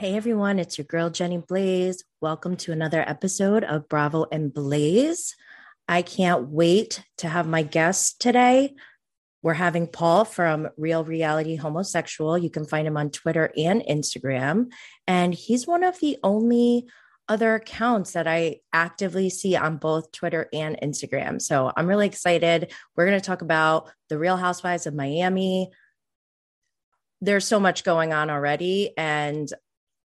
Hey everyone, it's your girl Jenny Blaze. Welcome to another episode of Bravo and Blaze. I can't wait to have my guest today. We're having Paul from Real Reality Homosexual. You can find him on Twitter and Instagram. And he's one of the only other accounts that I actively see on both Twitter and Instagram. So I'm really excited. We're going to talk about the Real Housewives of Miami. There's so much going on already. And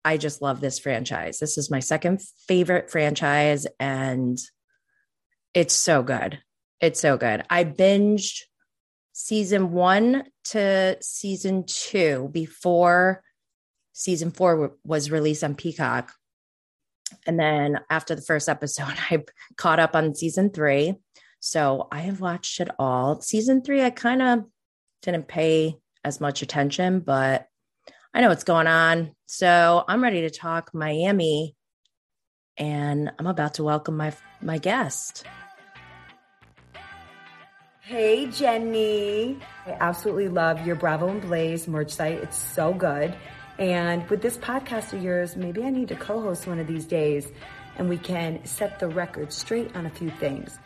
I just love this franchise. This is my second favorite franchise, and it's so good. It's so good. I binged season one to season two before season four was released on Peacock. And then after the first episode, I caught up on season three. So I have watched it all. Season three, I kind of didn't pay as much attention, but I know what's going on. So I'm ready to talk Miami, and I'm about to welcome my my guest. Hey Jenny, I absolutely love your Bravo and Blaze merch site. It's so good. And with this podcast of yours, maybe I need to co-host one of these days, and we can set the record straight on a few things.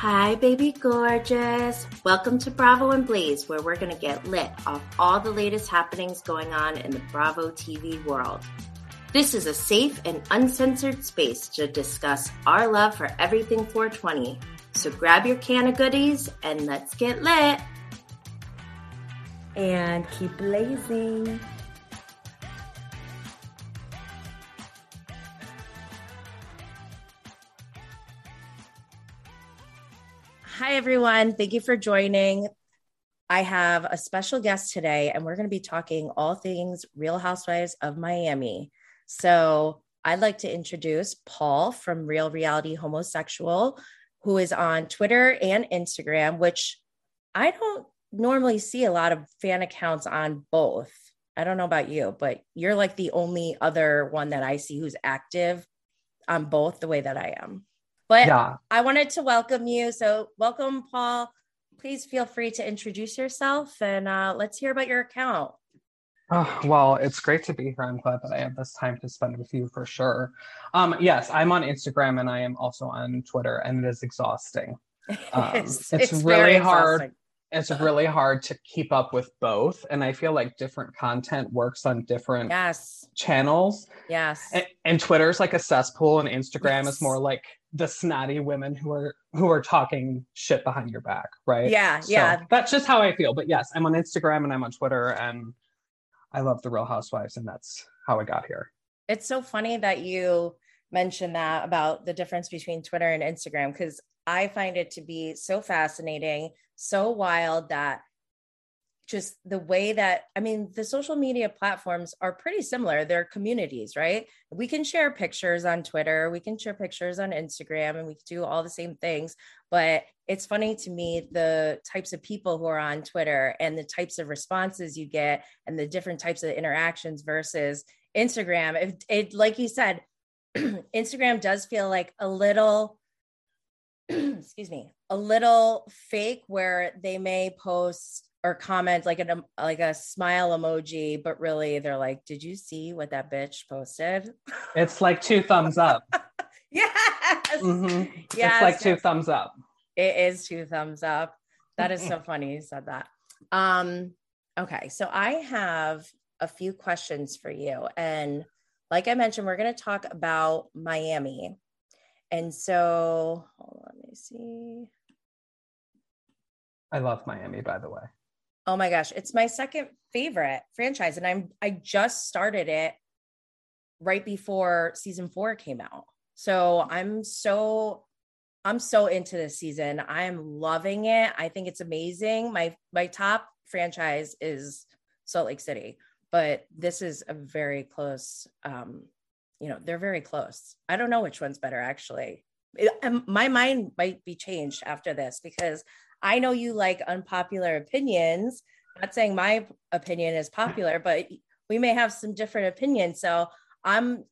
Hi, baby gorgeous. Welcome to Bravo and Blaze, where we're going to get lit off all the latest happenings going on in the Bravo TV world. This is a safe and uncensored space to discuss our love for everything 420. So grab your can of goodies and let's get lit. And keep blazing. Hi, everyone. Thank you for joining. I have a special guest today, and we're going to be talking all things Real Housewives of Miami. So, I'd like to introduce Paul from Real Reality Homosexual, who is on Twitter and Instagram, which I don't normally see a lot of fan accounts on both. I don't know about you, but you're like the only other one that I see who's active on both the way that I am. But yeah. I wanted to welcome you. So, welcome, Paul. Please feel free to introduce yourself and uh, let's hear about your account. Oh, well, it's great to be here. I'm glad that I have this time to spend with you for sure. Um, yes, I'm on Instagram and I am also on Twitter, and it is exhausting. Um, it's, it's, it's, really hard it's really hard to keep up with both and i feel like different content works on different yes channels yes and, and twitter's like a cesspool and instagram yes. is more like the snotty women who are who are talking shit behind your back right? Yeah so yeah. that's just how i feel. But yes i'm on instagram and i'm on twitter and i love the real housewives and that's how i got here. It's so funny that you mentioned that about the difference between twitter and instagram because I find it to be so fascinating, so wild that just the way that I mean, the social media platforms are pretty similar. They're communities, right? We can share pictures on Twitter, we can share pictures on Instagram, and we do all the same things. But it's funny to me the types of people who are on Twitter and the types of responses you get and the different types of interactions versus Instagram. If it, like you said, Instagram does feel like a little excuse me, a little fake where they may post or comment like a like a smile emoji, but really they're like, "Did you see what that bitch posted?" It's like two thumbs up. yes. Mm-hmm. yes. It's like two thumbs up. It is two thumbs up. That is so funny you said that. Um, okay, so I have a few questions for you, and like I mentioned, we're going to talk about Miami. And so, hold on, let me see. I love Miami, by the way. Oh my gosh, it's my second favorite franchise, and I'm I just started it right before season four came out. So I'm so I'm so into this season. I am loving it. I think it's amazing. My my top franchise is Salt Lake City, but this is a very close um you know they're very close i don't know which one's better actually it, my mind might be changed after this because i know you like unpopular opinions not saying my opinion is popular but we may have some different opinions so i'm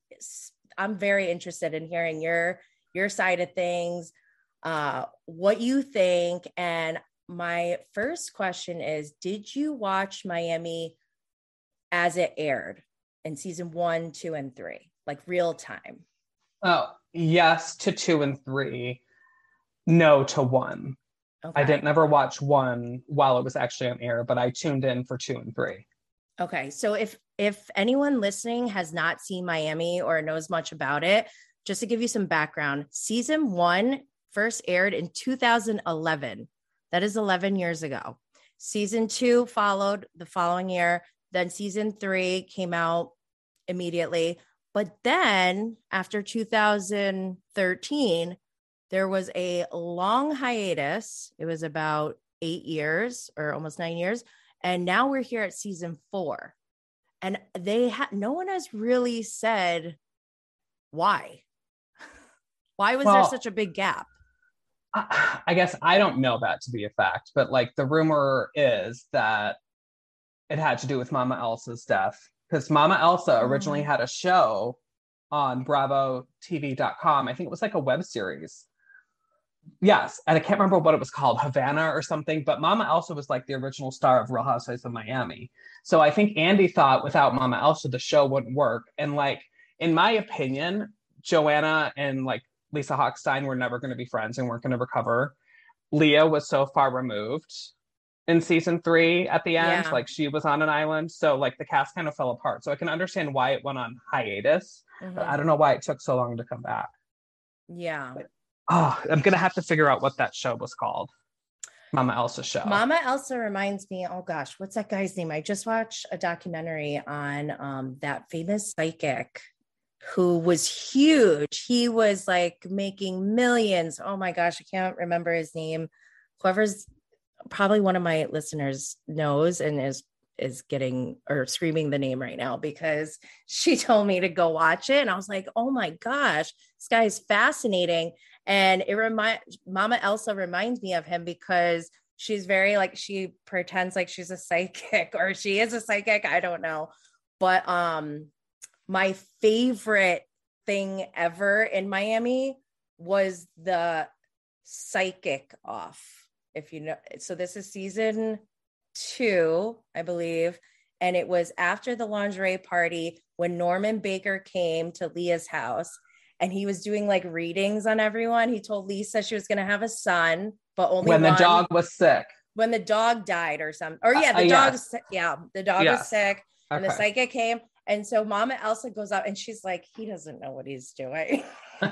i'm very interested in hearing your your side of things uh what you think and my first question is Did you watch Miami as it aired in season one, two, and three, like real time? Oh, yes to two and three, no to one. Okay. I didn't never watch one while it was actually on air, but I tuned in for two and three. Okay. So if if anyone listening has not seen Miami or knows much about it, just to give you some background, season one first aired in 2011. That is 11 years ago. Season two followed the following year. Then season three came out immediately. But then after 2013, there was a long hiatus. It was about eight years or almost nine years. And now we're here at season four. And they had no one has really said why. why was well, there such a big gap? I guess I don't know that to be a fact, but like the rumor is that it had to do with Mama Elsa's death because Mama Elsa originally mm. had a show on BravoTV.com. I think it was like a web series. Yes, and I can't remember what it was called, Havana or something. But Mama Elsa was like the original star of Real Housewives of Miami. So I think Andy thought without Mama Elsa the show wouldn't work. And like in my opinion, Joanna and like Lisa Hochstein were never going to be friends and weren't going to recover. Lea was so far removed in season three at the end. Yeah. Like she was on an island. So like the cast kind of fell apart. So I can understand why it went on hiatus. Mm-hmm. But I don't know why it took so long to come back. Yeah. But, oh, I'm gonna have to figure out what that show was called. Mama Elsa show. Mama Elsa reminds me, oh gosh, what's that guy's name? I just watched a documentary on um, that famous psychic who was huge. He was like making millions. Oh my gosh, I can't remember his name. Whoever's probably one of my listeners knows and is is getting or screaming the name right now because she told me to go watch it and I was like, "Oh my gosh, this guy is fascinating." And it remind Mama Elsa reminds me of him because she's very like she pretends like she's a psychic or she is a psychic, I don't know. But um my favorite thing ever in Miami was the psychic off if you know. So this is season two, I believe. And it was after the lingerie party when Norman Baker came to Lea's house and he was doing like readings on everyone. He told Lisa she was going to have a son, but only when one. the dog was sick. When the dog died or something. Or yeah, the uh, dog, yes. yeah, the dog yes. was sick and the psychic came. And so Mama Elsa goes out and she's like, he doesn't know what he's doing.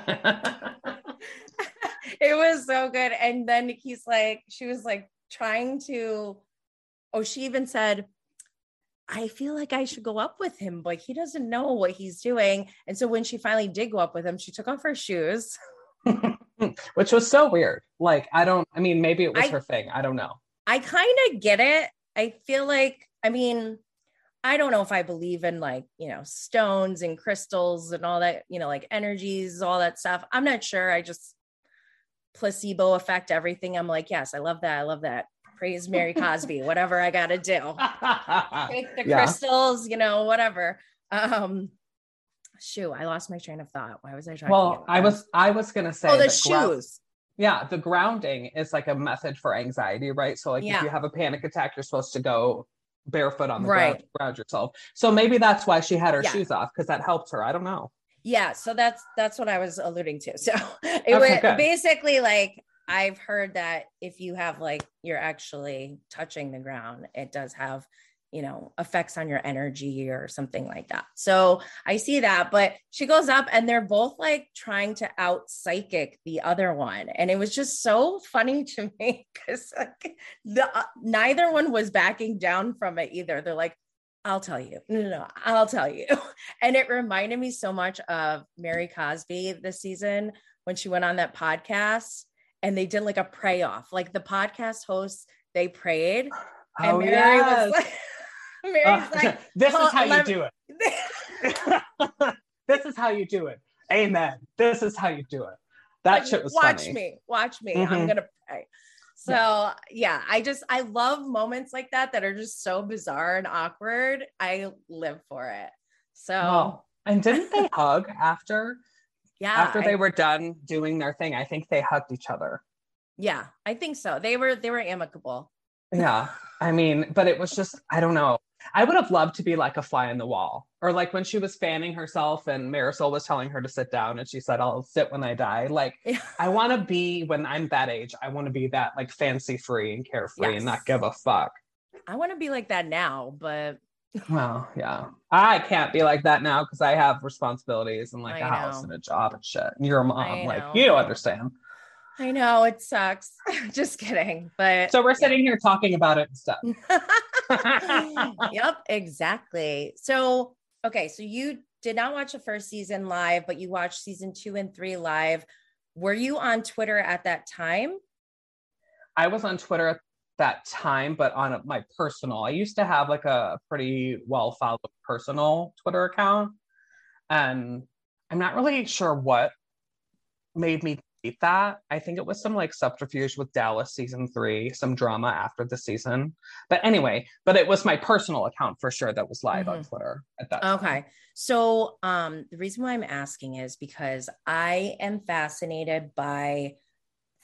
it was so good. And then he's like, she was like trying to, oh, she even said, I feel like I should go up with him, but he doesn't know what he's doing. And so when she finally did go up with him, she took off her shoes. Which was so weird. Like, I don't, I mean, maybe it was I, her thing. I don't know. I kind of get it. I feel like, I mean, I don't know if I believe in like, you know, stones and crystals and all that, you know, like energies, all that stuff. I'm not sure. I just, placebo effect everything. I'm like, yes, I love that. I love that. Praise Mary Cosby, whatever I got to do. Take the yeah. crystals, you know, whatever. Um, shoe. I lost my train of thought. Why was I trying? Well, I was, I was going to say, oh, the shoes. yeah, the grounding is like a method for anxiety, right? So, like, yeah. if you have a panic attack, you're supposed to go barefoot on the right. ground, ground yourself. So maybe that's why she had her yeah. shoes off because that helped her. I don't know yeah so that's that's what i was alluding to so it okay, was good. basically like i've heard that if you have like you're actually touching the ground it does have you know effects on your energy or something like that so i see that but she goes up and they're both like trying to out psychic the other one and it was just so funny to me because like the uh, neither one was backing down from it either they're like I'll tell you. No, no, no, I'll tell you. And it reminded me so much of Mary Cosby this season when she went on that podcast and they did like a pray off. Like the podcast hosts, they prayed. And oh, Mary yes. was like, Mary's uh, like, this is how you do it. this is how you do it. Amen. This is how you do it. That like, shit was watch funny. me, watch me. Mm-hmm. I'm gonna pray. So yeah. yeah, I just I love moments like that that are just so bizarre and awkward. I live for it. So oh, and didn't they hug after? Yeah. After they I, were done doing their thing, I think they hugged each other. Yeah, I think so. They were they were amicable. Yeah. I mean, but it was just, I don't know. I would have loved to be like a fly in the wall. Or like when she was fanning herself and Marysol was telling her to sit down and she said, I'll sit when I die. Like. I want to be, when I'm that age, I want to be that like fancy free and carefree yes. and not give a fuck. I want to be like that now, but. Well, yeah. I can't be like that now because I have responsibilities and like I a know. house and a job and shit. And you're a mom. Like, you understand. I know it sucks. Just kidding. But so we're sitting here talking about it and stuff. yep, exactly. So, okay, so you did not watch the first season live, but you watched season two and three live. Were you on Twitter at that time? I was on Twitter at that time, but on my personal. I used to have like a pretty well followed personal Twitter account. And I'm not really sure what made me that. I think it was some like subterfuge with Dallas season three, some drama after the season. But anyway, but it was my personal account for sure that was live mm-hmm. on Twitter at that. Okay. Time. So um the reason why I'm asking is because I am fascinated by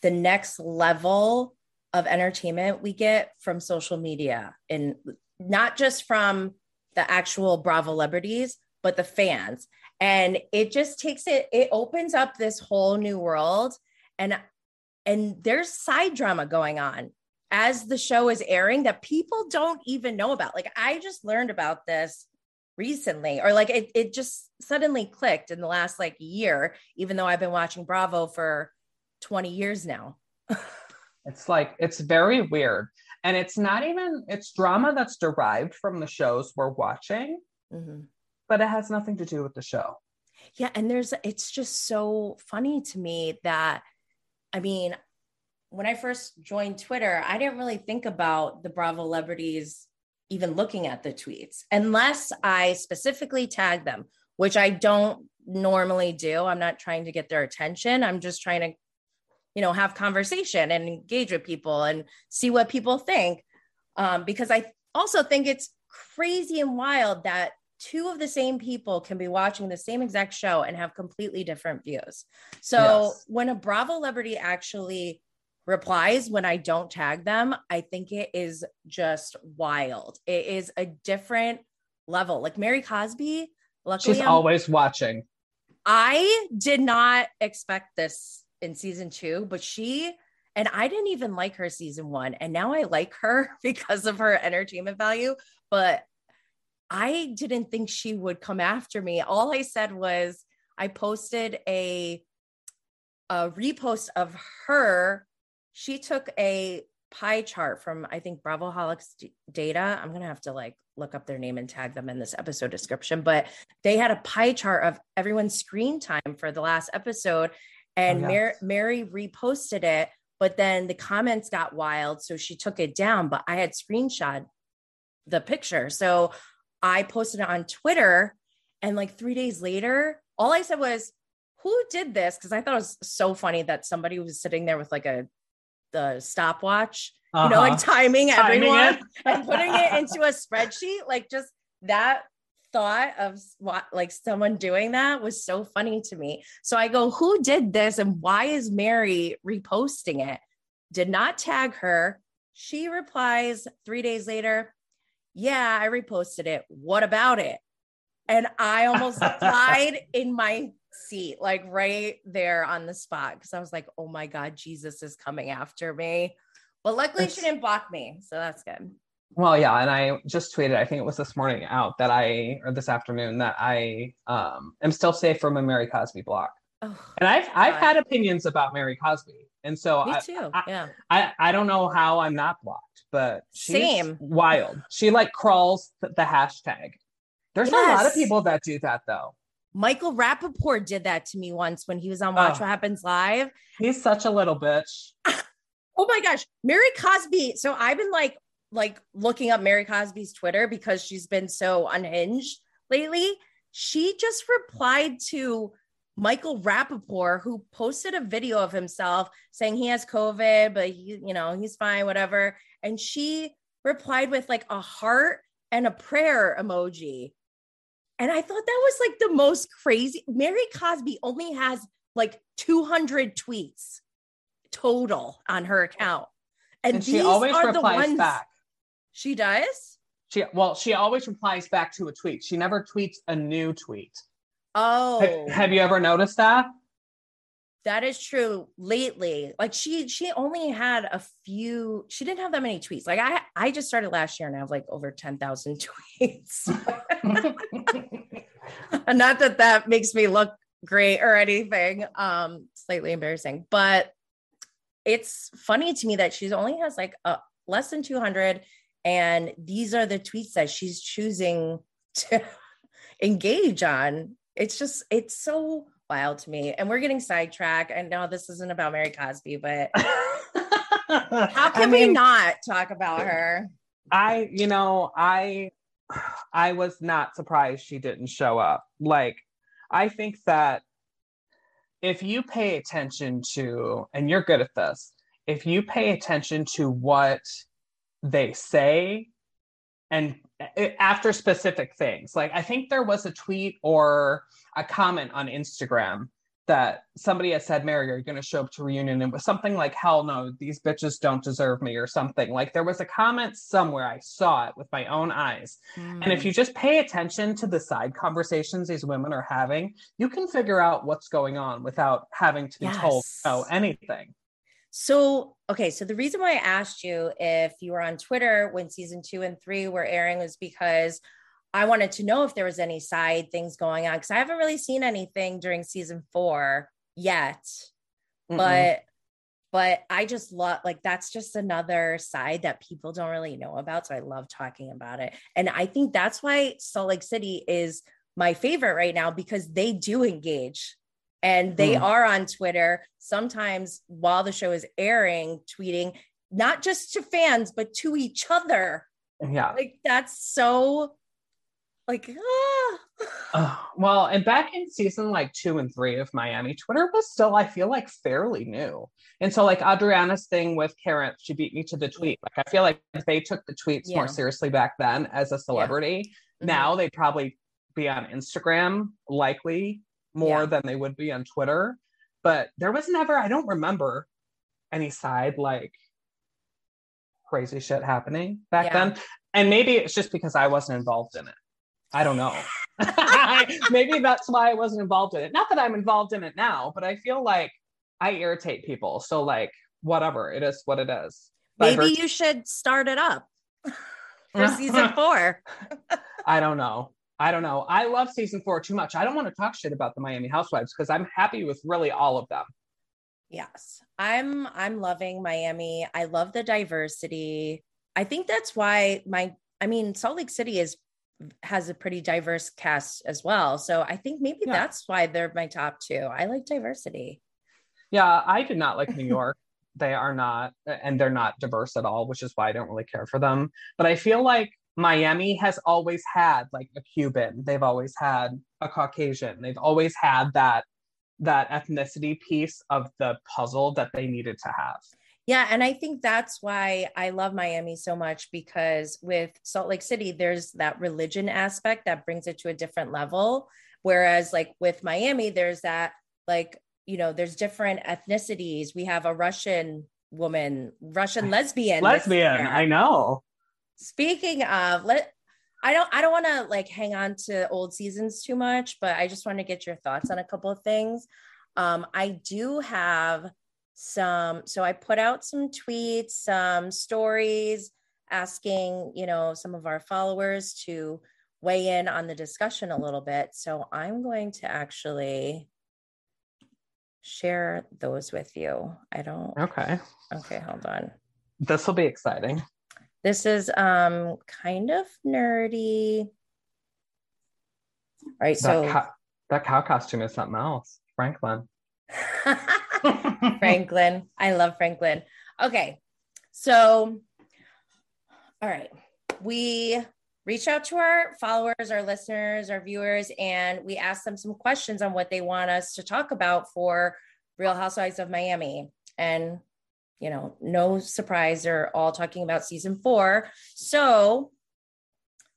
the next level of entertainment we get from social media and not just from the actual Bravo celebrities, but the fans. And it just takes it it opens up this whole new world. And and there's side drama going on as the show is airing that people don't even know about. Like i just learned about this recently or like it, it just suddenly clicked in the last like year even though i've been watching bravo for 20 years now it's like it's very weird and it's not even it's drama that's derived from the shows we're watching mm-hmm but it has nothing to do with the show. Yeah. And there's, it's just so funny to me that, I mean, when I first joined Twitter, I didn't really think about the Bravo celebrities even looking at the tweets unless I specifically tag them, which I don't normally do. I'm not trying to get their attention. I'm just trying to, you know, have conversation and engage with people and see what people think. Um, because I also think it's crazy and wild that two of the same people can be watching the same exact show and have completely different views. So yes. when a Bravo celebrity actually replies when I don't tag them, I think it is just wild. It is a different level. Like Mary Cosby, luckily she's I'm, always watching. I did not expect this in season two, but she and I didn't even like her season one. And now I like her because of her entertainment value. But I didn't think she would come after me. All I said was I posted a a repost of her. She took a pie chart from I think Bravoholics data. I'm gonna have to like look up their name and tag them in this episode description, but they had a pie chart of everyone's screen time for the last episode, and oh, yes. Mary, Mary reposted it. But then the comments got wild, so she took it down. But I had screenshot the picture, so I posted it on Twitter. And like three days later, all I said was, who did this? Because I thought it was so funny that somebody was sitting there with like a the stopwatch, uh-huh. you know, like uh-huh. timing, timing everyone and putting it into a spreadsheet. Like just that thought of what like someone doing that was so funny to me. So I go, who did this and why is Mary reposting it? Did not tag her. She replies three days later, yeah, I reposted it. What about it? And I almost died in my seat, like right there on the spot, because I was like, oh my God, Jesus is coming after me. But luckily, she didn't block me. So that's good. Well, yeah. And I just tweeted, I think it was this morning out that I, or this afternoon, that I um, am still safe from a Mary Cosby block. Oh, and I've God. I've had opinions about Mary Cosby, and so me too. I, yeah, I, I don't know how I'm not blocked, but she's Same. wild. She like crawls the, the hashtag. There's yes. a lot of people that do that though. Michael Rapaport did that to me once when he was on Watch oh, What Happens Live. He's such a little bitch. oh my gosh, Mary Cosby. So I've been like like looking up Mary Cosby's Twitter because she's been so unhinged lately. She just replied to Michael Rapaport, who posted a video of himself saying he has COVID, but he, you know, he's fine, whatever. And she replied with like a heart and a prayer emoji. And I thought that was like the most crazy. Mary Cosby only has like 200 tweets. total on her account. And, and she always replies ones... back. She does? She well, she always replies back to a tweet. She never tweets a new tweet. Oh. Have, have you ever noticed that? That is true. Lately, like she she only had a few. She didn't have that many tweets. Like I I just started last year and I have like over ten thousand tweets. Not that that makes me look great or anything. Um, slightly embarrassing, but it's funny to me that she's only has like a less than two hundred, and these are the tweets that she's choosing to engage on. It's just it's so wild to me. And we're getting sidetracked. I know this isn't about Mary Cosby, but how can I mean, we not talk about her? I, you know, I I was not surprised she didn't show up. Like, I think that if you pay attention to, and you're good at this, if you pay attention to what they say and after specific things. Like I think there was a tweet or a comment on Instagram that somebody had said, Mary, are you going to show up to reunion? And it was something like, hell no, these bitches don't deserve me or something. Like there was a comment somewhere. I saw it with my own eyes. Mm. And if hmm. you just pay attention to the side conversations these women are having, you can figure out what's going on without having to be yes. told oh anything. So, okay. So, the reason why I asked you if you were on Twitter when season two and three were airing was because I wanted to know if there was any side things going on because I haven't really seen anything during season four yet. Mm-mm. But, but I just love like that's just another side that people don't really know about. So, I love talking about it. And I think that's why Salt Lake City is my favorite right now because they do engage and they mm. are on Twitter sometimes while the show is airing, tweeting not just to fans but to each other. Yeah, like that's so like ah. well, and back in season like two and three of Miami, Twitter was still I feel like fairly new, and so like Adriana's thing with Karent, she beat me to the tweet. Like I feel like if they took the tweets yeah. more seriously back then as a celebrity, yeah. now mm-hmm. they'd probably be on Instagram likely more yeah. than they would be on Twitter. But there was never, I don't remember any side like crazy shit happening back yeah. then. And maybe it's just because I wasn't involved in it. I don't know. maybe that's why I wasn't involved in it. Not that I'm involved in it now, but I feel like I irritate people. So, like, whatever, it is what it is. Maybe you should start it up for season four. I don't know. I don't know. I love season four too much. I don't want to talk shit about the Miami Housewives because I'm happy with really all of them. Yes. I'm I'm loving Miami. I love the diversity. I think that's why my I mean Salt Lake City is has a pretty diverse cast as well. So I think maybe yeah. that's why they're my top two. I like diversity. Yeah, I do not like New York. they are not and they're not diverse at all, which is why I don't really care for them. But I feel like Miami has always had like a Cuban. They've always had a Caucasian. They've always had that that ethnicity piece of the puzzle that they needed to have. Yeah, and I think that's why I love Miami so much because with Salt Lake City there's that religion aspect that brings it to a different level whereas like with Miami there's that like you know there's different ethnicities. We have a Russian woman, Russian lesbian. Lesbian, I know. Speaking of, let I don't I don't want to like hang on to old seasons too much, but I just want to get your thoughts on a couple of things. Um, I do have some, so I put out some tweets, some stories asking, you know, some of our followers to weigh in on the discussion a little bit. So I'm going to actually share those with you. I don't. Okay. Okay, hold on. This will be exciting. This is um kind of nerdy. All right, that so cow, that cow costume is something else. Franklin. Franklin. I love Franklin. Okay. So all right. We reach out to our followers, our listeners, our viewers, and we ask them some questions on what they want us to talk about for Real Housewives of Miami. And you know, no surprise, they're all talking about season four. So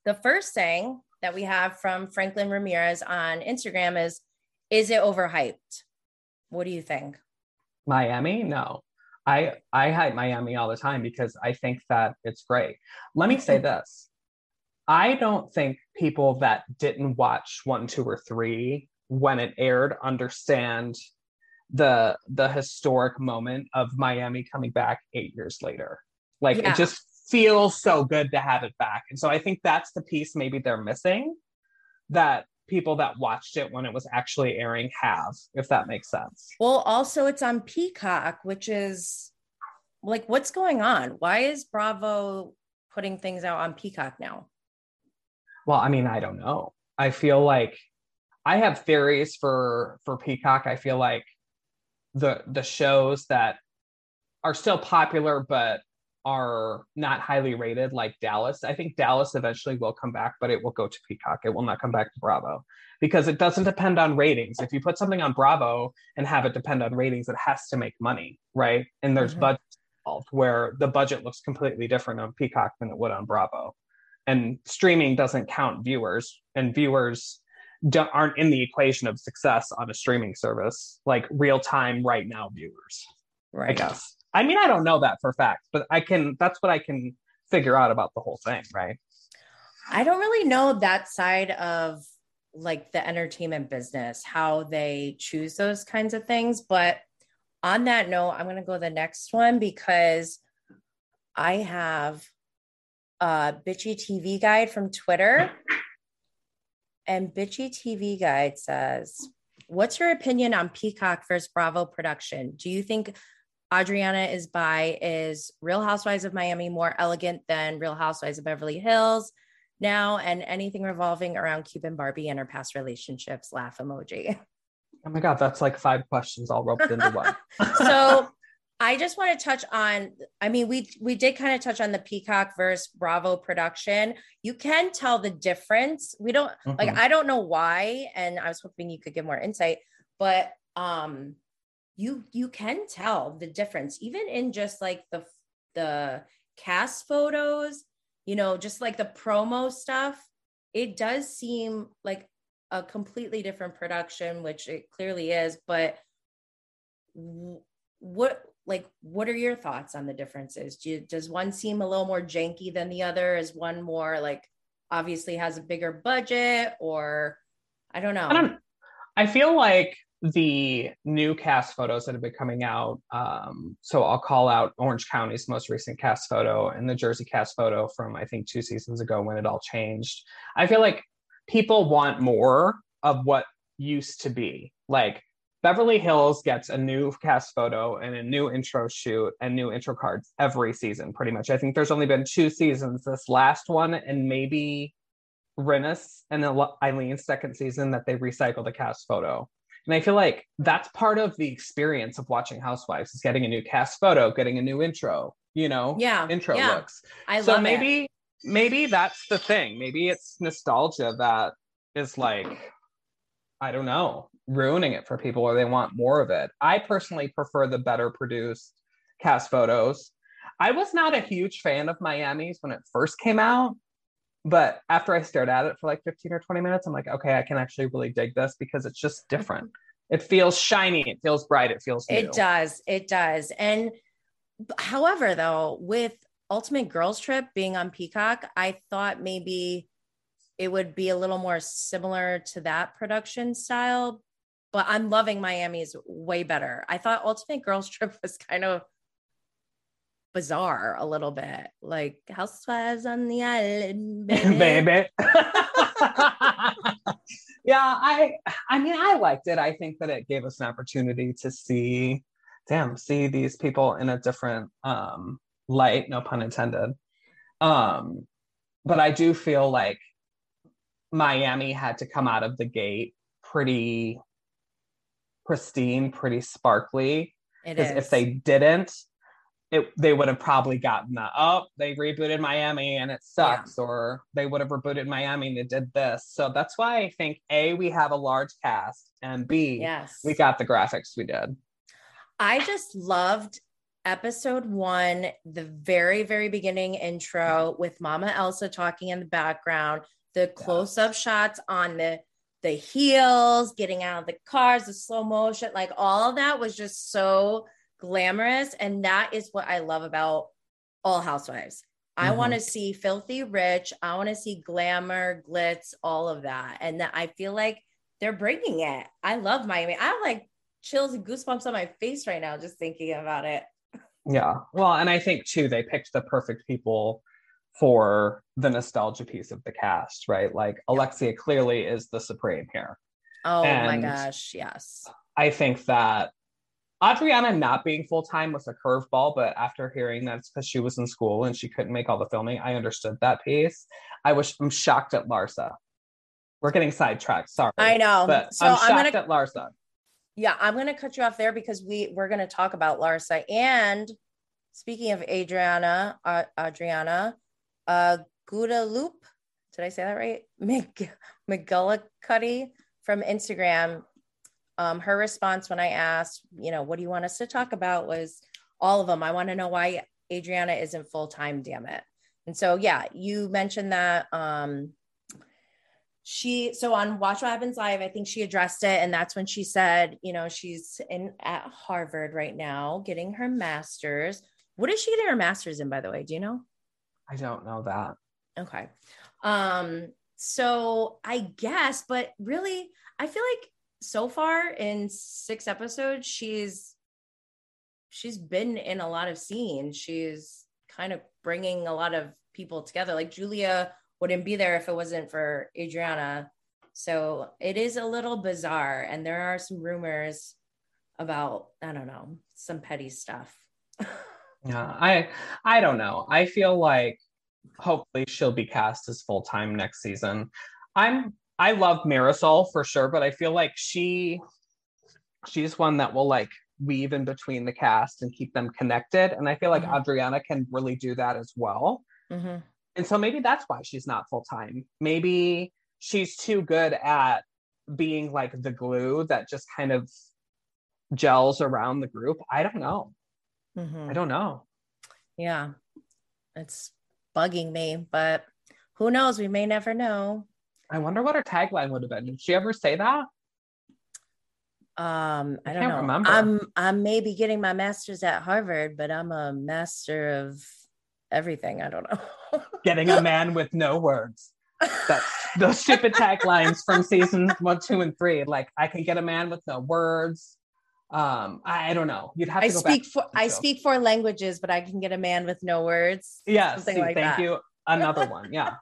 the first thing that we have from Franklin Ramirez on Instagram is Is it overhyped? What do you think? Miami? No. I I hype Miami all the time because I think that it's great. Let me say this. I don't think people that didn't watch one, two, or three when it aired understand the the historic moment of Miami coming back eight years later. Like yeah. it just feels so good to have it back. And so I think that's the piece maybe they're missing that people that watched it when it was actually airing have, if that makes sense. Well, also it's on Peacock, which is like what's going on? Why is Bravo putting things out on Peacock now? Well, I mean, I don't know. I feel like I have theories for for Peacock. I feel like the the shows that are still popular but are not highly rated like Dallas. I think Dallas eventually will come back, but it will go to Peacock. It will not come back to Bravo because it doesn't depend on ratings. If you put something on Bravo and have it depend on ratings, it has to make money, right? And there's mm-hmm. budget involved where the budget looks completely different on Peacock than it would on Bravo. And streaming doesn't count viewers, and viewers aren't in the equation of success on a streaming service like real time right now viewers. Right. I guess. I mean, I don't know that for fact, but I can, that's what I can figure out about the whole thing, right? I don't really know that side of like the entertainment business, how they choose those kinds of things. But on that note, I'm going to go the next one because I have a bitchy TV guide from Twitter. And bitchy TV guide says, What's your opinion on Peacock versus Bravo production? Do you think Adriana is by is Real Housewives of Miami more elegant than Real Housewives of Beverly Hills now, and anything revolving around Cuban Barbie and her past relationships. Laugh emoji. Oh my god, that's like five questions all roped into one. so I just want to touch on. I mean, we we did kind of touch on the Peacock versus Bravo production. You can tell the difference. We don't mm-hmm. like. I don't know why, and I was hoping you could give more insight. But um, you you can tell the difference even in just like the the cast photos you know just like the promo stuff it does seem like a completely different production which it clearly is but what like what are your thoughts on the differences Do you, does one seem a little more janky than the other is one more like obviously has a bigger budget or i don't know i don't i feel like the new cast photos that have been coming out. Um, so I'll call out Orange County's most recent cast photo and the Jersey cast photo from I think two seasons ago when it all changed. I feel like people want more of what used to be. Like Beverly Hills gets a new cast photo and a new intro shoot and new intro cards every season, pretty much. I think there's only been two seasons, this last one and maybe Rinna's and Eileen's second season that they recycled a cast photo. And I feel like that's part of the experience of watching Housewives is getting a new cast photo, getting a new intro, you know, yeah, intro yeah. looks. I so love maybe it. maybe that's the thing. Maybe it's nostalgia that is like, I don't know, ruining it for people or they want more of it. I personally prefer the better produced cast photos. I was not a huge fan of Miami's when it first came out but after I stared at it for like 15 or 20 minutes, I'm like, okay, I can actually really dig this because it's just different. It feels shiny, it feels bright, it feels new. It does. It does. And however, though, with Ultimate Girls Trip being on Peacock, I thought maybe it would be a little more similar to that production style. But I'm loving Miami's way better. I thought Ultimate Girls Trip was kind of bizarre a little bit, like housewives on the island, baby. baby. yeah, I I mean I liked it. I think that it gave us an opportunity to see, damn, see these people in a different um light, no pun intended. Um, but I do feel like Miami had to come out of the gate pretty pristine, pretty sparkly. Because if they didn't, it, they would have probably gotten that. Oh, they rebooted Miami and it sucks, yeah. or they would have rebooted Miami and it did this. So that's why I think A, we have a large cast, and B, yes, we got the graphics we did. I just loved episode one, the very, very beginning intro with Mama Elsa talking in the background, the close-up yes. shots on the the heels, getting out of the cars, the slow motion, like all of that was just so glamorous. And that is what I love about all housewives. I mm-hmm. want to see filthy rich. I want to see glamour, glitz, all of that. And that I feel like they're bringing it. I love Miami. I have like chills and goosebumps on my face right now just thinking about it. Yeah. Well, and I think too, they picked the perfect people for the nostalgia piece of the cast, right? Like Alexia clearly is the supreme here. Oh and my gosh, yes. I think that Adriana not being full time was a curveball, but after hearing that it's because she was in school and she couldn't make all the filming, I understood that piece. I was I'm shocked at Larsa. We're getting sidetracked. Sorry. I know. But so I'm shocked I'm gonna, at Larsa. Yeah, I'm gonna cut you off there because we we're gonna talk about Larsa. And speaking of Adriana, uh, Adriana, uh Loop, did I say that right? McGillicuddy from Instagram. Um, her response when I asked, you know, what do you want us to talk about was all of them. I want to know why Adriana isn't full time, damn it. And so, yeah, you mentioned that um, she so on watch what happens live i think she addressed it and that's when she said you know she's in at harvard right now getting her master's what is she getting her master's in by the way do you know i don't know that okay um so i guess but really i feel like so far in six episodes she's she's been in a lot of scenes she's kind of bringing a lot of people together like julia wouldn't be there if it wasn't for Adriana. So it is a little bizarre. And there are some rumors about, I don't know, some petty stuff. yeah, I I don't know. I feel like hopefully she'll be cast as full time next season. I'm I love Marysol for sure, but I feel like she she's one that will like weave in between the cast and keep them connected. And I feel like mm-hmm. Adriana can really do that as well. Mm-hmm. And so maybe that's why she's not full time. Maybe she's too good at being like the glue that just kind of gels around the group. I don't know. Mm-hmm. I don't know. Yeah. It's bugging me, but who knows? We may never know. I wonder what her tagline would have been. Did she ever say that? Um, I, I don't know. Remember. I'm I'm maybe getting my master's at Harvard, but I'm a master of everything. I don't know. Getting a man with no words. That's those stupid taglines from seasons one, two, and three. Like I can get a man with no words. Um, I, I don't know. You'd have to. I speak for I speak four languages, but I can get a man with no words. Yeah, see, like thank that. you. Another one. Yeah.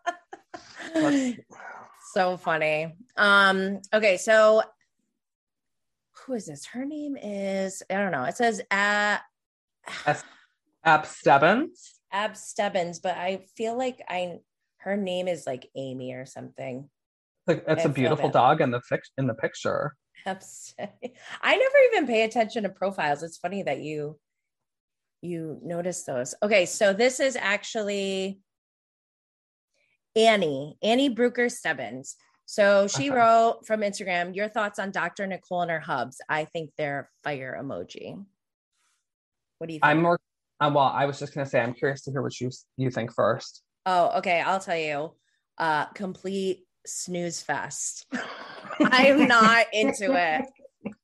so funny. Um. Okay, so who is this? Her name is I don't know. It says Stebbins. Ab Stebbins, but I feel like I her name is like Amy or something. Like that's a beautiful dog in the fix in the picture. I never even pay attention to profiles. It's funny that you you notice those. Okay, so this is actually Annie, Annie Brooker Stebbins. So she okay. wrote from Instagram, your thoughts on Dr. Nicole and her hubs. I think they're fire emoji. What do you think? I'm more um, well, I was just gonna say, I'm curious to hear what you you think first. Oh, okay. I'll tell you. Uh, complete snooze fest. I am not into it.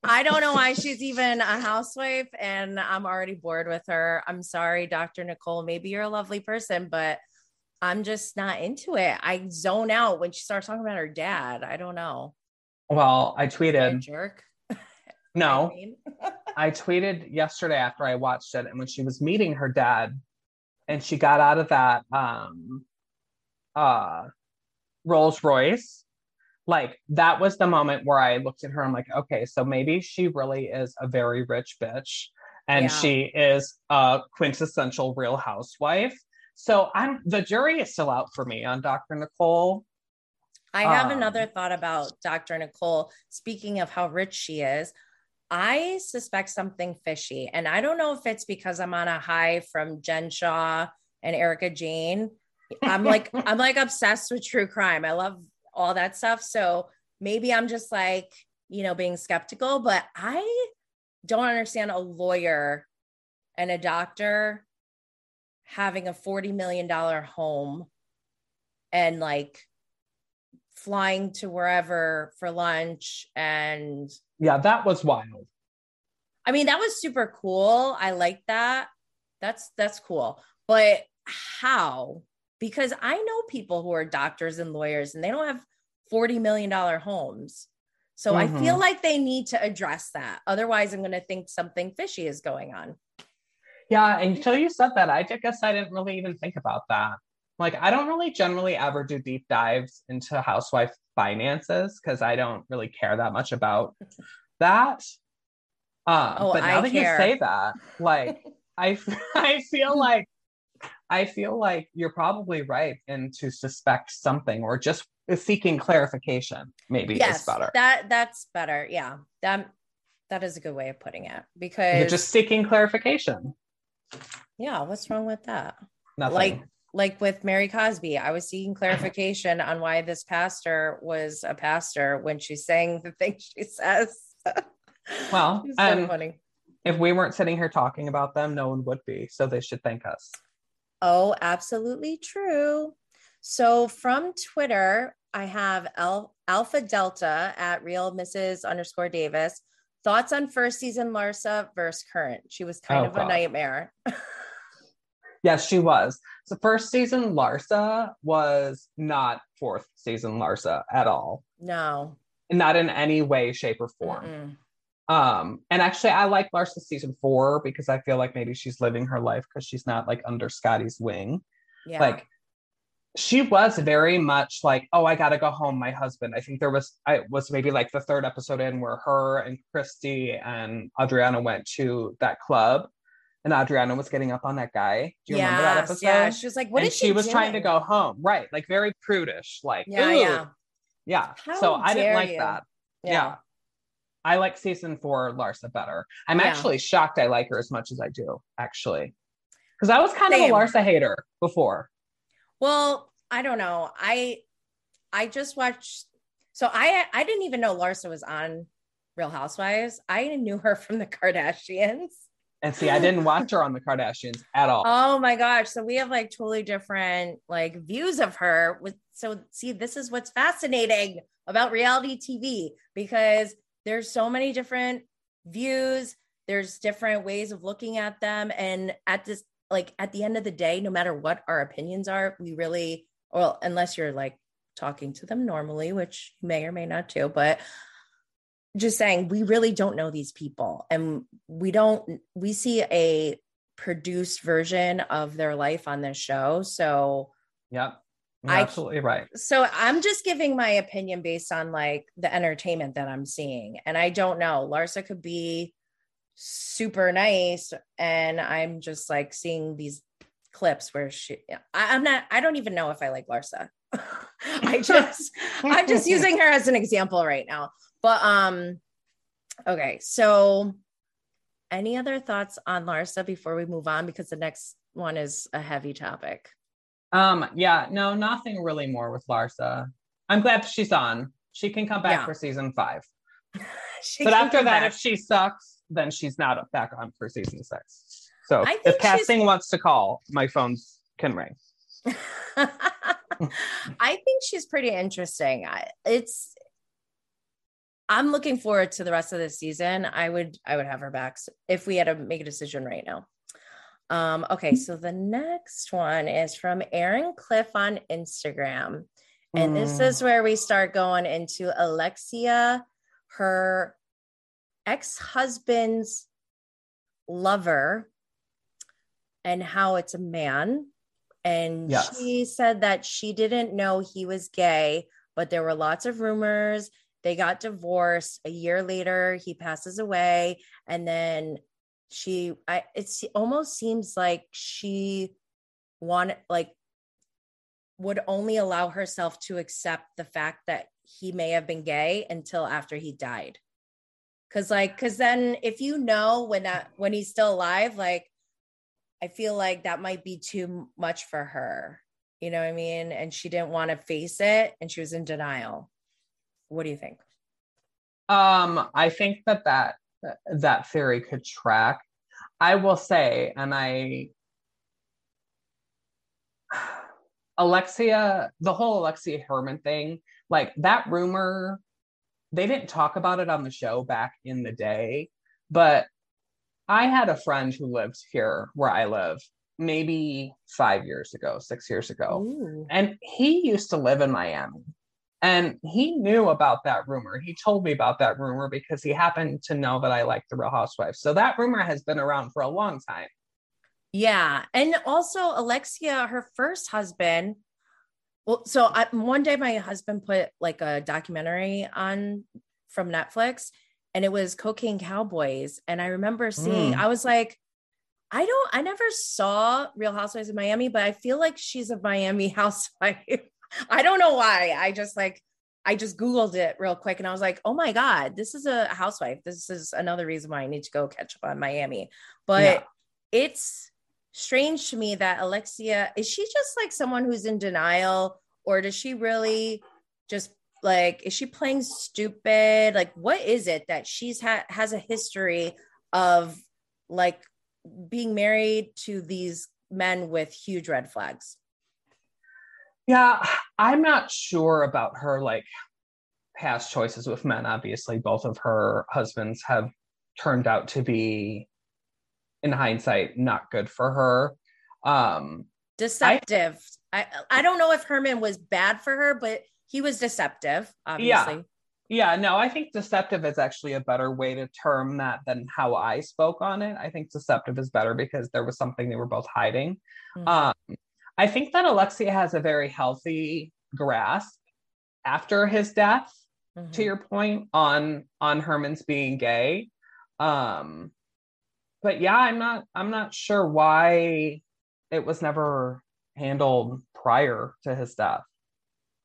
I don't know why she's even a housewife, and I'm already bored with her. I'm sorry, Dr. Nicole. Maybe you're a lovely person, but I'm just not into it. I zone out when she starts talking about her dad. I don't know. Well, I tweeted jerk. No, I tweeted yesterday after I watched it, and when she was meeting her dad, and she got out of that um, uh, Rolls Royce, like that was the moment where I looked at her. I'm like, okay, so maybe she really is a very rich bitch, and yeah. she is a quintessential Real Housewife. So I'm the jury is still out for me on Dr. Nicole. I have um, another thought about Dr. Nicole. Speaking of how rich she is, I suspect something fishy. And I don't know if it's because I'm on a high from Jen Shah and Erika Jayne. I'm like, I'm like obsessed with true crime. I love all that stuff. So maybe I'm just like, you know, being skeptical, but I don't understand a lawyer and a doctor having a $40 million home and like flying to wherever for lunch and yeah that was wild I mean, that was super cool. I like that. That's that's cool. But how? Because I know people who are doctors and lawyers and they don't have 40 million dollar homes. So mm-hmm. I feel mm-hmm. like they need to address that. Otherwise, I'm going to think something fishy is going on. Yeah, until you said that, I guess I didn't really even think about that. Like, I don't really generally ever do deep dives into housewife finances because I don't really care that much about that. Um, oh, but now I that care. you say that, like, I I feel like I feel like you're probably right and to suspect something or just seeking clarification. Maybe yes, is better. That that's better. Yeah, that that is a good way of putting it because you're just seeking clarification. Yeah, what's wrong with that? Nothing. Like like with Mary Cosby, I was seeking clarification on why this pastor was a pastor when she's saying the things she says. well, so um, funny. If we weren't sitting here talking about them, no one would be. So they should thank us. Oh, absolutely true. So from Twitter, I have Al- Alpha Delta at real Mrs. underscore Davis. Thoughts on first season Larsa versus current? She was kind oh, of God. a nightmare. yes, she was. So first season Larsa was not fourth season Larsa at all. No. Not in any way, shape, or form. Mm-mm. Um, and actually I like Larsa season four because I feel like maybe she's living her life because she's not like under Scotty's wing. Yeah. Like she was very much like, oh, I gotta go home, my husband. I think there was I was maybe like the third episode in where her and Christie and Adriana went to that club and Adriana was getting up on that guy. Do you yes, remember that episode? Yeah, she was like, "What and is she?" She was doing? trying to go home, right? Like very prudish, like yeah, Ooh. yeah, yeah. How so I didn't like you? that. Yeah. yeah. I like season four Larsa better. I'm yeah. actually shocked I like her as much as I do, actually, because I was kind Same. of a Larsa hater before. Well, I don't know. I I just watched. So I I didn't even know Larsa was on Real Housewives. I knew her from the Kardashians. And see, I didn't watch her on the Kardashians at all. Oh my gosh. So we have like totally different like views of her. With so see, this is what's fascinating about reality TV because there's so many different views, there's different ways of looking at them. And at this, like at the end of the day, no matter what our opinions are, we really well, unless you're like talking to them normally, which you may or may not do, but just saying we really don't know these people. And we don't we see a produced version of their life on this show. So yep you're I, absolutely right so i'm just giving my opinion based on like the entertainment that i'm seeing and i don't know larsa could be super nice and i'm just like seeing these clips where she I, am not I don't even know if I like Larsa. I just I'm just using her as an example right now. But um okay, so any other thoughts on Larsa before we move on because the next one is a heavy topic. Um yeah, no, nothing really more with Larsa. I'm glad she's on. She can come back yeah. for season 5. but after that back. if she sucks, then she's not back on for season 6. So if casting wants to call, my phones can ring. I think she's pretty interesting. It's I'm looking forward to the rest of the season. I would I would have her back if we had to make a decision right now. Um, okay, so the next one is from Aaron Cliff on Instagram. And mm. this is where we start going into Alexia, her ex-husband's lover, and how it's a man. And yes. she said that she didn't know he was gay, but there were lots of rumors. They got divorced. A year later, he passes away. And then she, I, it almost seems like she wanted, like, would only allow herself to accept the fact that he may have been gay until after he died. Cause like, cause then if you know when that when he's still alive, like I feel like that might be too much for her. You know what I mean? And she didn't want to face it and she was in denial. What do you think? Um, I think that that that theory could track. I will say, and I Alexia, the whole Alexia Herman thing, like that rumor, they didn't talk about it on the show back in the day, but I had a friend who lived here where I live maybe five years ago, six years ago. Ooh. And he used to live in Miami. And he knew about that rumor. He told me about that rumor because he happened to know that I like the Real Housewives. So that rumor has been around for a long time. Yeah. And also, Alexia, her first husband, well, so I, one day my husband put like a documentary on from Netflix and it was Cocaine Cowboys. And I remember seeing, mm. I was like, I don't, I never saw Real Housewives of Miami, but I feel like she's a Miami housewife. I don't know why. I just like, I just Googled it real quick and I was like, oh my God, this is a housewife. This is another reason why I need to go catch up on Miami. But yeah. it's strange to me that Alexia, is she just like someone who's in denial or does she really just like, is she playing stupid? Like, what is it that she's had has a history of like being married to these men with huge red flags? Yeah, I'm not sure about her like past choices with men. Obviously, both of her husbands have turned out to be, in hindsight, not good for her. Um, deceptive. I, I, I don't know if Herman was bad for her, but he was deceptive, obviously. Yeah. Yeah, no, I think deceptive is actually a better way to term that than how I spoke on it. I think deceptive is better because there was something they were both hiding. Mm-hmm. Um, I think that Alexia has a very healthy grasp after his death, mm-hmm. to your point on on Herman's being gay. Um, but yeah, I'm not I'm not sure why it was never handled prior to his death.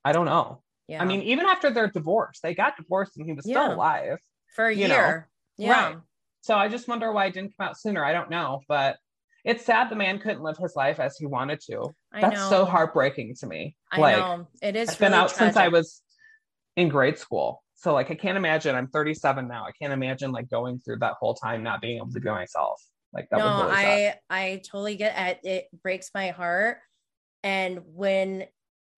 I don't know. Yeah. I mean, even after their divorce, they got divorced and he was yeah. still alive for a year. Know? Yeah. Right. So I just wonder why it didn't come out sooner. I don't know, but it's sad the man couldn't live his life as he wanted to. I That's know. so heartbreaking to me. I like, know. It is. I've really been out tragic. since I was in grade school. So like I can't imagine. I'm 37 now. I can't imagine like going through that whole time not being able to be myself. Like that no, really I I totally get it. It breaks my heart. And when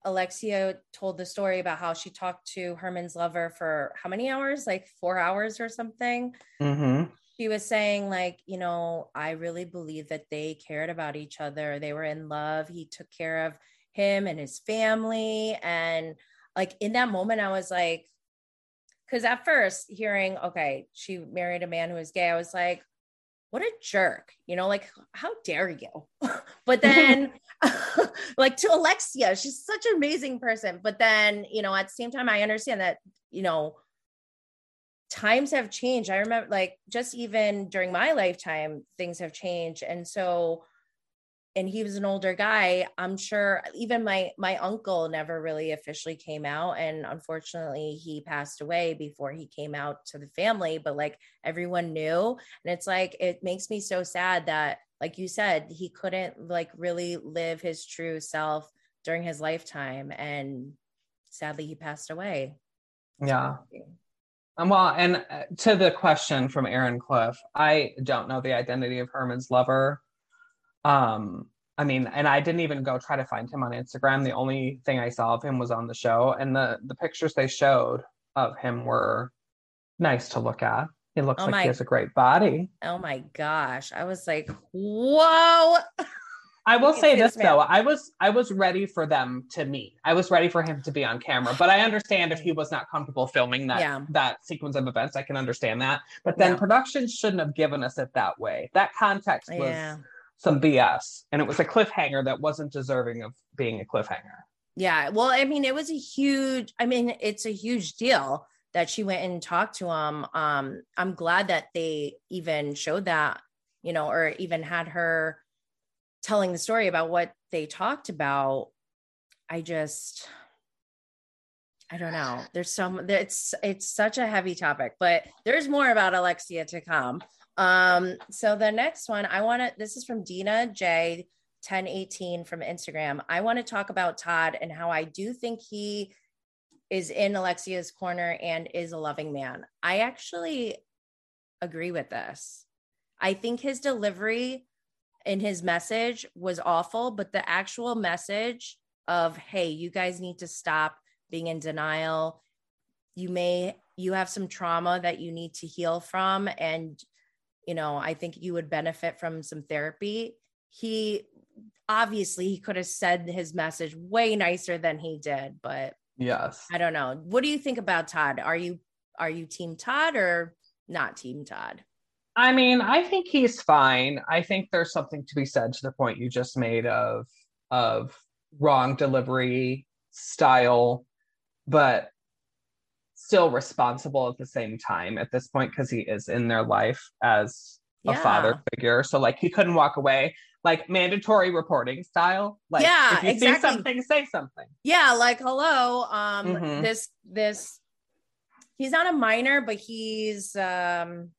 Alexia told the story about how she talked to Herman's lover for how many hours? Like four hours or something. Mm-hmm. She was saying, like, you know, I really believe that they cared about each other. They were in love. He took care of him and his family. And like in that moment, I was like, because at first, hearing, okay, she married a man who was gay, I was like, what a jerk, you know, like, how dare you? but then, like, to Alexia, she's such an amazing person. But then, you know, at the same time, I understand that, you know, times have changed. I remember, like, just even during my lifetime, things have changed. And so, and he was an older guy. I'm sure even my my uncle never really officially came out. And unfortunately he passed away before he came out to the family but like everyone knew. And it's like it makes me so sad that like you said he couldn't like really live his true self during his lifetime. And sadly he passed away. Yeah well, and uh, to the question from Aaron Cliff, I don't know the identity of Herman's lover. Um, I mean, and I didn't even go try to find him on Instagram. The only thing I saw of him was on the show, and the the pictures they showed of him were nice to look at. He looks oh like my, he has a great body. Oh my gosh. I was like, whoa. I will say this, though, I was I was ready for them to meet. I was ready for him to be on camera, but I understand if he was not comfortable filming that yeah. that sequence of events. I can understand that. But then yeah. production shouldn't have given us it that way. That context was yeah some BS. And it was a cliffhanger that wasn't deserving of being a cliffhanger. Yeah. Well, I mean, it was a huge, I mean, it's a huge deal that she went and talked to him. Um, I'm glad that they even showed that, you know, or even had her telling the story about what they talked about. I just, I don't know. There's some it's it's such a heavy topic, but there's more about Alexia to come. Um, so the next one I want to this is from Dina J 1018 from Instagram. I want to talk about Todd and how I do think he is in Alexia's corner and is a loving man. I actually agree with this. I think his delivery in his message was awful, but the actual message of, hey, you guys need to stop being in denial. You may, you have some trauma that you need to heal from. And you know, I think you would benefit from some therapy. He obviously he could have said his message way nicer than he did, but yes. I don't know. What do you think about Todd? Are you are you team Todd or not team Todd? I mean, I think he's fine. I think there's something to be said to the point you just made of of wrong delivery style, but still responsible at the same time at this point because he is in their life as a father figure. So like he couldn't walk away. Like mandatory reporting style. Like yeah, if you exactly. see something, say something. Yeah, like hello. Um mm-hmm. this this he's not a minor, but he's um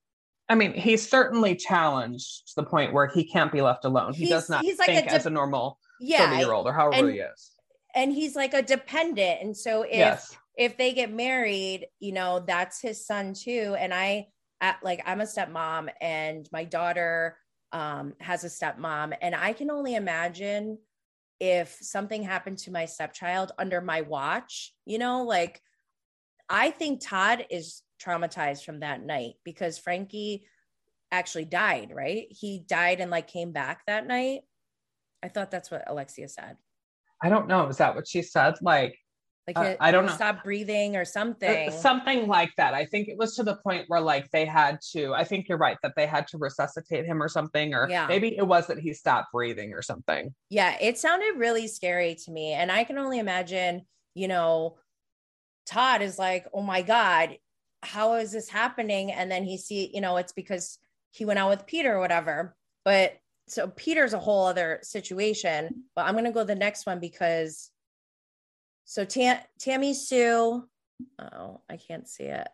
I mean, he's certainly challenged to the point where he can't be left alone. He does not he's like think a de- as a normal yeah, 30 year old or however and, he is. And he's like a dependent. And so if yes. if they get married, you know, that's his son too. And I at, like I'm a stepmom and my daughter um has a stepmom. And I can only imagine if something happened to my stepchild under my watch, you know, like I think Todd is traumatized from that night because Frankie actually died, right? He died and like came back that night. I thought that's what Alexia said. I don't know. Is that what she said? Like, like uh, I don't know. Stop breathing or something. Uh, something like that. I think it was to the point where like they had to. I think you're right that they had to resuscitate him or something, or yeah. maybe it was that he stopped breathing or something. Yeah, it sounded really scary to me, and I can only imagine. You know, Todd is like, "Oh my god, how is this happening? And then he see, you know, it's because he went out with Peter or whatever. But so Peter's a whole other situation. But I'm gonna go the next one because so Tam- Tammy Sue. Oh, I can't see it.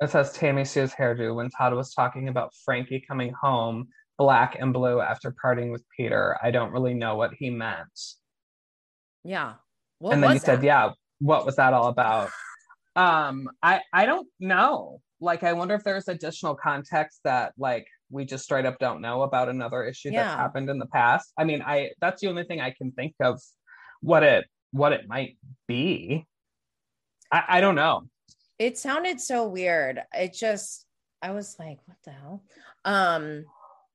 It says Tammy Sue's hairdo when Todd was talking about Frankie coming home black and blue after parting with Peter. I don't really know what he meant. Yeah. What and then he said, Yeah, what was that all about? um i i don't know. Like i wonder if there's additional context that like we just straight up don't know about another issue yeah. that's happened in the past. I mean i that's the only thing i can think of what it what it might be. I i don't know. It sounded so weird. It just i was like what the hell? Um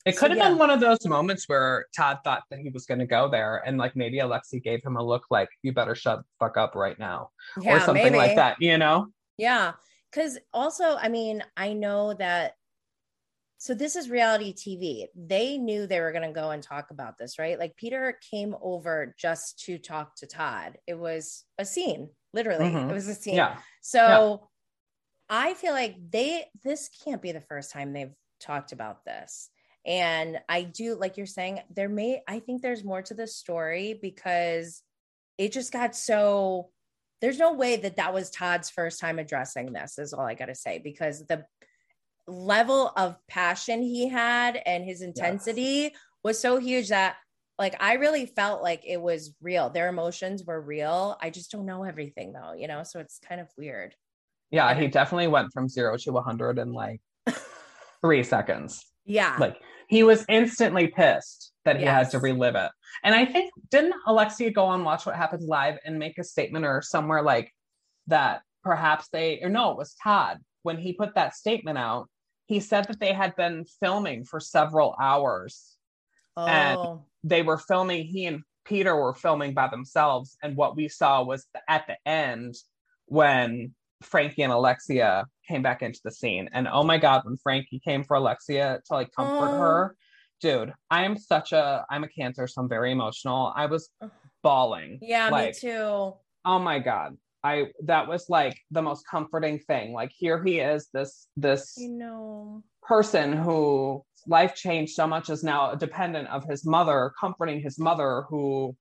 it could have yeah. been one of those moments where Todd thought that he was going to go there, and like maybe Alexi gave him a look like, "You better shut the fuck up right now," yeah, or something maybe. like that. You know? Yeah, because also, I mean, I know that. So this is reality TV. They knew they were going to go and talk about this, right? Like Peter came over just to talk to Todd. It was a scene, literally. Mm-hmm. It was a scene. Yeah. So yeah. I feel like they. This can't be the first time they've talked about this and I do, like you're saying, there may, I think there's more to the story because it just got so, there's no way that that was Todd's first time addressing this, is all I got to say, because the level of passion he had and his intensity yes. was so huge that like I really felt like it was real. Their emotions were real. I just don't know everything though, you know, so it's kind of weird. Yeah, he definitely went from zero to 100 in like three seconds. Yeah. Like he was instantly pissed that he yes. had to relive it. And I think didn't Alexia go on Watch What Happens Live and make a statement or somewhere like that perhaps they or no, it was Todd when he put that statement out. He said that they had been filming for several hours. Oh. And they were filming, he and Peter were filming by themselves. And what we saw was at the end when Frankie and Alexia came back into the scene. And oh my God, when Frankie came for Alexia to like comfort oh. her, dude, I am such a, I'm a cancer, so I'm very emotional. I was bawling. Yeah, like, me too. Oh my God. I, that was like the most comforting thing. Like here he is, this, this you know person who life changed so much is now a dependent of his mother, comforting his mother who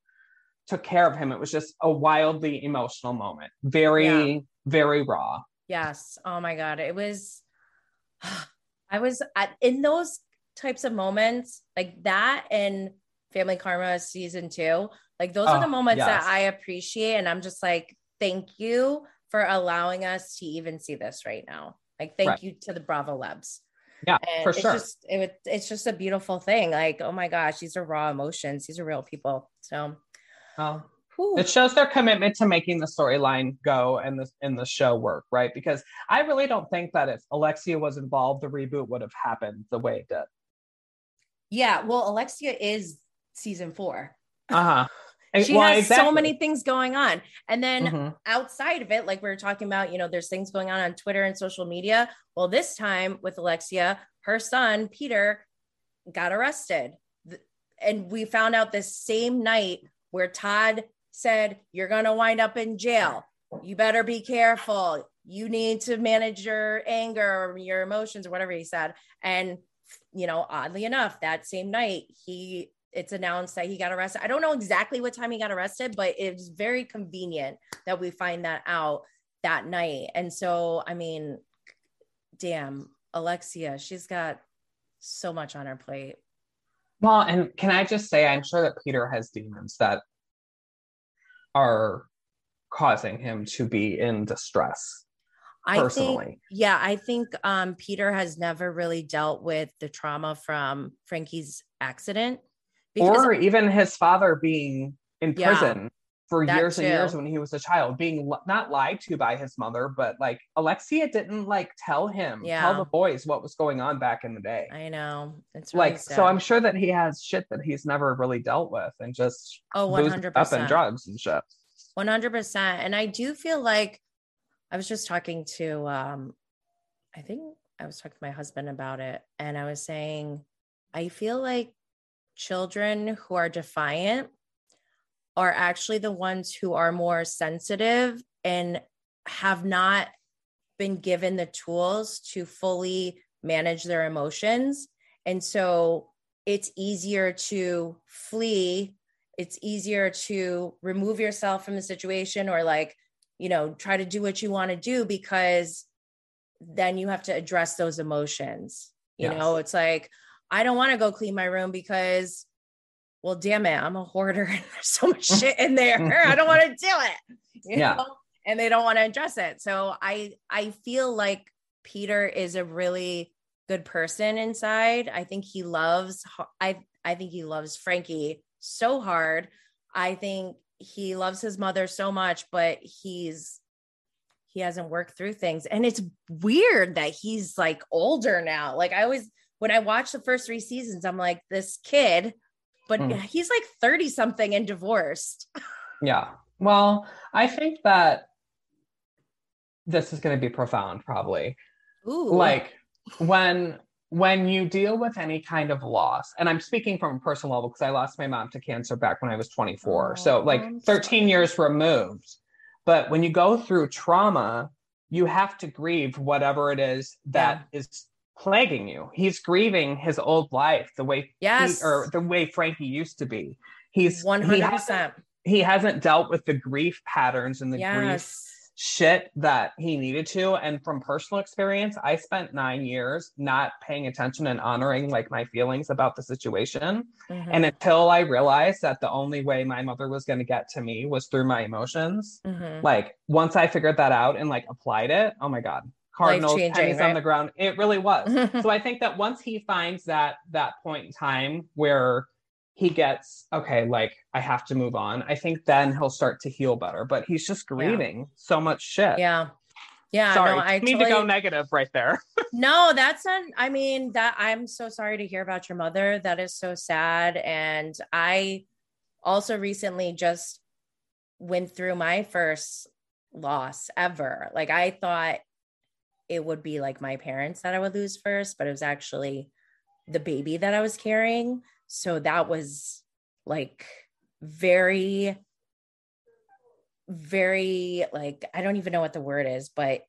took care of him. It was just a wildly emotional moment. Very, yeah. Very raw. Yes. Oh my God. It was, I was at, in those types of moments like that and Family Karma season two. Like those oh, are the oh, moments yes. that I appreciate. And I'm just like, thank you for allowing us to even see this right now. Like, thank right. you to the Bravo Lebs. Yeah, and for it's sure. Just, it, it's just a beautiful thing. Like, oh my gosh, these are raw emotions. These are real people. So, well, Whew. It shows their commitment to making the storyline go and the in the show work, right? Because I really don't think that if Alexia was involved, the reboot would have happened the way it did. Yeah, well, Alexia is season four. Uh huh. she well, has exactly. so many things going on. And then mm-hmm. outside of it, like we were talking about, you know, there's things going on on Twitter and social media. Well, this time with Alexia, her son, Peter, got arrested. And we found out this same night where Todd said, You're going to wind up in jail. You better be careful. You need to manage your anger or your emotions or whatever he said. And, you know, oddly enough, that same night, he it's announced that he got arrested. I don't know exactly what time he got arrested, but it's very convenient that we find that out that night. And so, I mean, damn, Alexia, she's got so much on her plate. Well, and can I just say, I'm sure that Peter has demons that are causing him to be in distress. Personally. I think, yeah, I think um, Peter has never really dealt with the trauma from Frankie's accident Because- or even his father being in prison for years too. and years when he was a child, being not lied to by his mother, but like Alexia didn't like tell him, yeah. tell the boys what was going on back in the day. I know. It's really like sad. so. I'm sure that he has shit that he's never really dealt with, and just oh, 100 up in drugs and shit. One hundred percent. And I do feel like I was just talking to, um I think I was talking to my husband about it, and I was saying I feel like children who are defiant are actually the ones who are more sensitive and have not been given the tools to fully manage their emotions. And so it's easier to flee, it's easier to remove yourself from the situation or like, you know, try to do what you want to do because then you have to address those emotions. You yes. know, it's like, I don't want to go clean my room because, well, damn it, I'm a hoarder and there's so much shit in there. I don't want to do it. yeah. Know? And they don't want to address it. So I I feel like Peter is a really good person inside. I think he loves I I think he loves Frankie so hard. I think he loves his mother so much, but he's he hasn't worked through things. And it's weird that he's like older now. Like I always when I watch the first three seasons, I'm like, this kid, but mm. he's like 30 something and divorced. yeah. Well, I think that this is going to be profound, probably. Ooh. Like when when you deal with any kind of loss, and I'm speaking from a personal level because I lost my mom to cancer back when I was 24. Oh, so like I'm 13 sorry. years removed. But when you go through trauma, you have to grieve whatever it is that yeah. is plaguing you. He's grieving his old life, the way yes, he, or the way Frankie used to be. He's one hundred percent. He hasn't dealt with the grief patterns and the yes. grief shit that he needed to. And from personal experience, I spent nine years not paying attention and honoring like my feelings about the situation. Mm-hmm. And until I realized that the only way my mother was going to get to me was through my emotions, mm-hmm. like once I figured that out and like applied it, oh my God, Cardinals pennies right? on the ground. It really was. so I think that once he finds that that point in time where he gets okay, like I have to move on, I think then he'll start to heal better. But he's just grieving yeah. so much shit. Yeah. Yeah, sorry, no, I need totally... to go negative right there. no, that's not. I mean, that I'm so sorry to hear about your mother. That is so sad. And I also recently just went through my first loss ever. Like I thought it would be like my parents that I would lose first, but it was actually the baby that I was carrying. So that was like very, very like, I don't even know what the word is, but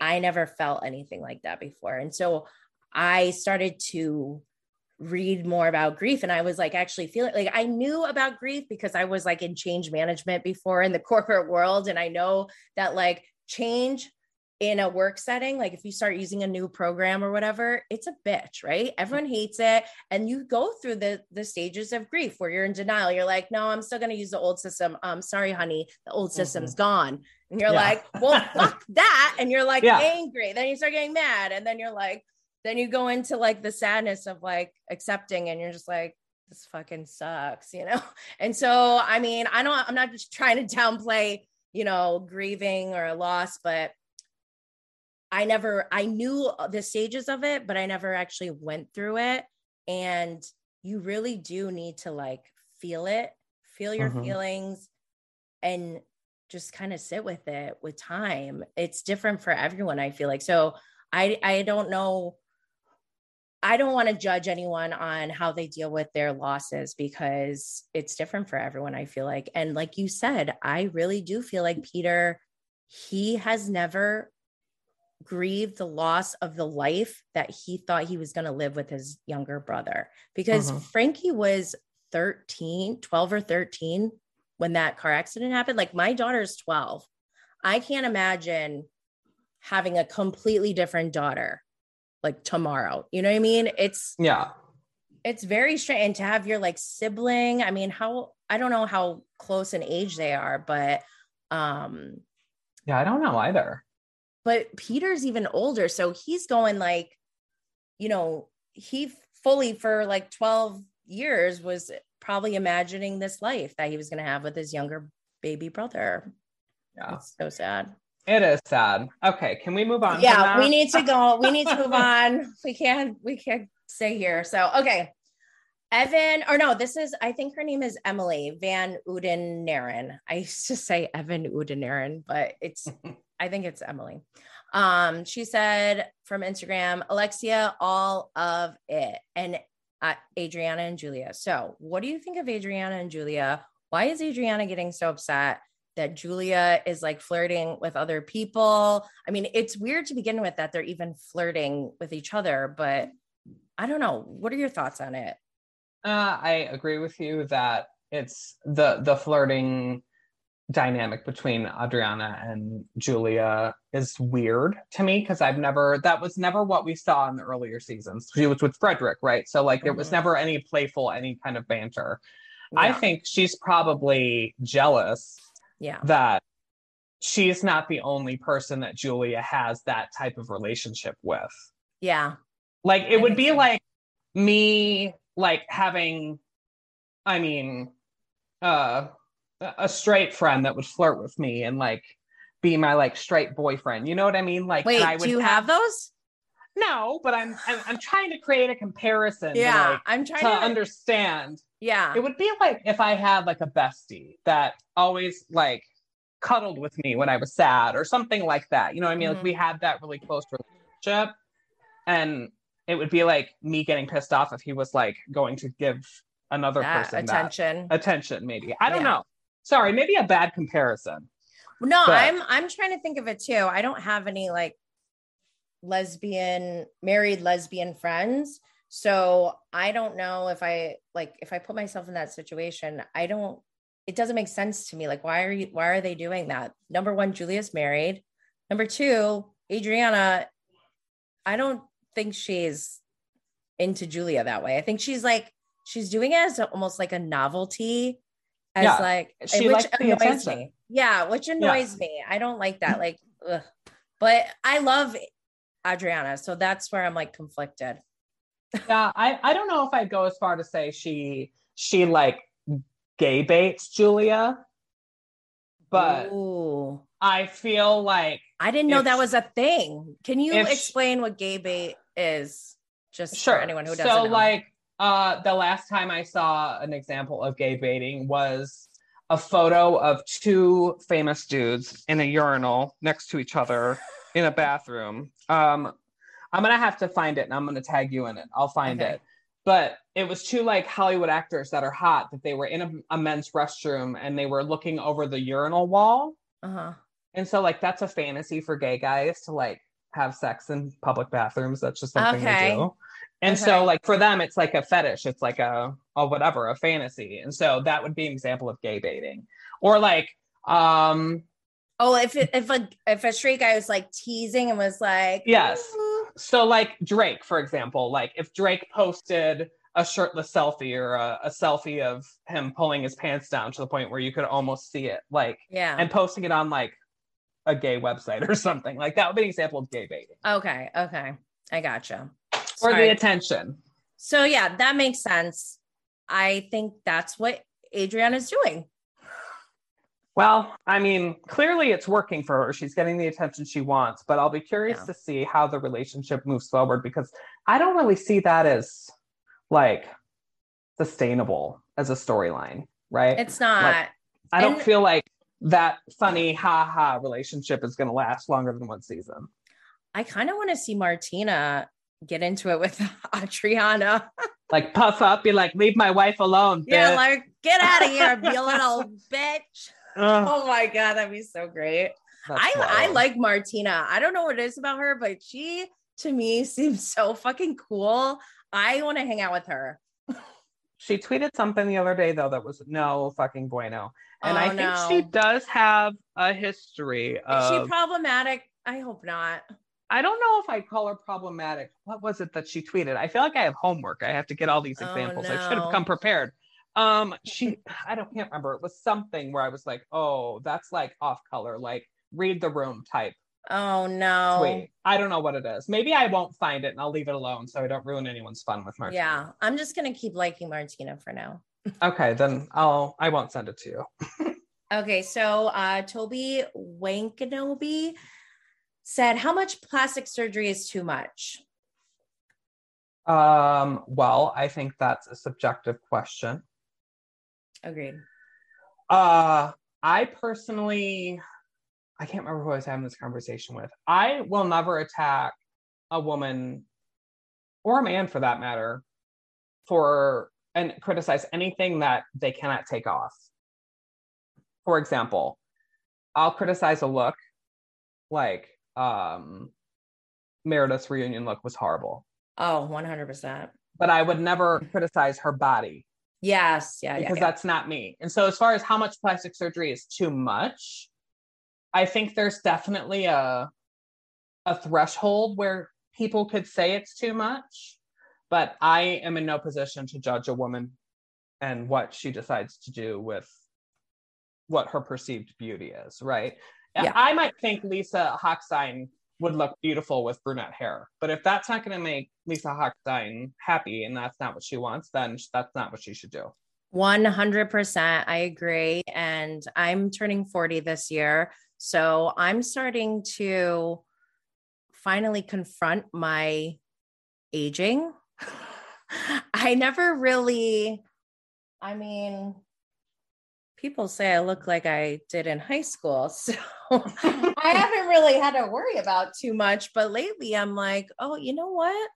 I never felt anything like that before. And so I started to read more about grief and I was like actually feeling like I knew about grief because I was like in change management before in the corporate world and I know that like change in a work setting, like if you start using a new program or whatever, it's a bitch, right? Everyone hates it. And you go through the the stages of grief where you're in denial. You're like, no, I'm still gonna use the old system. Um, sorry, honey, the old system's mm-hmm. gone. And you're yeah. like, well, fuck that. And you're like yeah. angry. Then you start getting mad. And then you're like, then you go into like the sadness of like accepting and you're just like, this fucking sucks, you know? And so, I mean, I don't, I'm not just trying to downplay, you know, grieving or a loss, but I never, I knew the stages of it, but I never actually went through it. And you really do need to like feel it, feel your mm-hmm. feelings, and just kind of sit with it with time. It's different for everyone, I feel like. So I I don't know I don't want to judge anyone on how they deal with their losses because it's different for everyone, I feel like. And like you said, I really do feel like Peter, he has never grieved the loss of the life that he thought he was going to live with his younger brother because uh-huh. Frankie was 13, 12 or 13 when that car accident happened. Like my daughter's 12. I can't imagine having a completely different daughter like tomorrow. You know what I mean? It's yeah. It's very strange. And to have your like sibling, I mean, how I don't know how close in age they are, but um yeah, I don't know either. But Peter's even older. So he's going like, you know, he fully for like 12 years was probably imagining this life that he was going to have with his younger baby brother. Yeah. It's so sad. It is sad. Okay, can we move on? Yeah, we need to go. We need to move on. We can't. We can't stay here. So okay, Evan, or no, this is. I think her name is Emily Van Oudenaren. I used to say Evan Oudenaren, but it's. I think it's Emily. Um, she said from Instagram, Alexia, all of it, and uh, Adriana and Julia. So, what do you think of Adriana and Julia? Why is Adriana getting so upset? that Julia is like flirting with other people. I mean, it's weird to begin with that they're even flirting with each other, but I don't know. What are your thoughts on it? Uh, I agree with you that it's the the flirting dynamic between Adriana and Julia is weird to me because I've never that was never what we saw in the earlier seasons. She was with Frederick, right? So like there was mm-hmm. never any playful, any kind of banter. Yeah. I think she's probably jealous yeah that she's not the only person that Julia has that type of relationship with. Yeah. Like it I would be so. like me like having I mean uh a straight friend that would flirt with me and like be my like straight boyfriend. You know what I mean? Like Wait, do you have, those? No, but I'm, I'm, I'm trying to create a comparison. Yeah, like, I'm trying to, to understand. Yeah, it would be like if I had like a bestie that always like cuddled with me when I was sad or something like that. You know what I mean? Mm-hmm. Like we had that really close relationship, and it would be like me getting pissed off if he was like going to give another that person attention. Attention, maybe. I don't yeah. know. Sorry, maybe a bad comparison. No, but... I'm I'm trying to think of it too. I don't have any like lesbian married lesbian friends. So i don't know if i like if i put myself in that situation i don't it doesn't make sense to me. Like why are you why are they doing that? Number one julia's married. Number two adriana i don't think she's into julia that way. I think she's like she's doing it as almost like a novelty as yeah, like which annoys me yeah which annoys yeah. me i don't like that like ugh. but i love Adriana. So that's where I'm like conflicted. yeah, I, I don't know if I'd go as far to say she she like gay baits Julia, but Ooh. I feel like I didn't know that was a thing. Can you explain she, what gay bait is? Just sure. for anyone who doesn't so, know. like uh the last time I saw an example of gay baiting was a photo of two famous dudes in a urinal next to each other in a bathroom. Um, I'm gonna have to find it and I'm gonna tag you in it. I'll find okay. it. But it was two like Hollywood actors that are hot that they were in a, a men's restroom and they were looking over the urinal wall. Uh-huh. And so like that's a fantasy for gay guys to like have sex in public bathrooms. That's just something okay. they do. And okay. so like for them it's like a fetish. It's like a a whatever, a fantasy. And so that would be an example of gay baiting. Or like um Oh, if it, if a if a straight guy was like teasing and was like, yes. Ooh. So like Drake, for example, like if Drake posted a shirtless selfie or a, a, selfie of him pulling his pants down to the point where you could almost see it, like yeah, and posting it on like a gay website or something, like that would be an example of gay baiting. Okay, okay, I gotcha. Or the attention. So yeah, that makes sense. I think that's what Adrienne is doing. Well, I mean, clearly it's working for her. She's getting the attention she wants, but I'll be curious yeah. to see how the relationship moves forward because I don't really see that as like sustainable as a storyline, right? It's not. Like, I don't and, feel like that funny ha ha relationship is going to last longer than one season. I kind of want to see Martina get into it with Adriana. like puff up, be like, leave my wife alone. Bitch. Yeah, like get out of here, you little bitch. oh my god, that'd be so great. I I like Martina. I don't know what it is about her, but she to me seems so fucking cool. I want to hang out with her. she tweeted something the other day though that was no fucking bueno. And oh, I think no. she does have a history of Is she problematic? I hope not. I don't know if I'd call her problematic. What was it that she tweeted? I feel like I have homework. I have to get all these oh, examples. Oh, no. I should have come prepared. Um, she I don't can't remember. It was something where I was like, oh, that's like off color, like read the room type. Oh no. Tweet. I don't know what it is. Maybe I won't find it and I'll leave it alone so I don't ruin anyone's fun with Martina. Yeah, I'm just gonna keep liking Martina for now. okay, then I'll I won't send it to you. okay, so uh Toby Wankanobee said, How much plastic surgery is too much? Um, well, I think that's a subjective question. Agreed. Uh, I personally, I can't remember who I was having this conversation with. I will never attack a woman or a man for that matter for and criticize anything that they cannot take off. For example, I'll criticize a look like um Meredith's reunion look was horrible. Oh, 100%. But I would never criticize her body. Yes, yeah, because yeah, yeah. that's not me. And so as far as how much plastic surgery is too much, I think there's definitely a a threshold where people could say it's too much, but I am in no position to judge a woman and what she decides to do with what her perceived beauty is, right? Yeah. I might think Lisa Hochstein would look beautiful with brunette hair. But if that's not going to make Lisa Hochstein happy and that's not what she wants, then that's not what she should do. 100%. I agree. And I'm turning 40 this year. So I'm starting to finally confront my aging. I never really, I mean, people say I look like I did in high school. So I haven't really had to worry about too much. But lately I'm like, oh, you know what?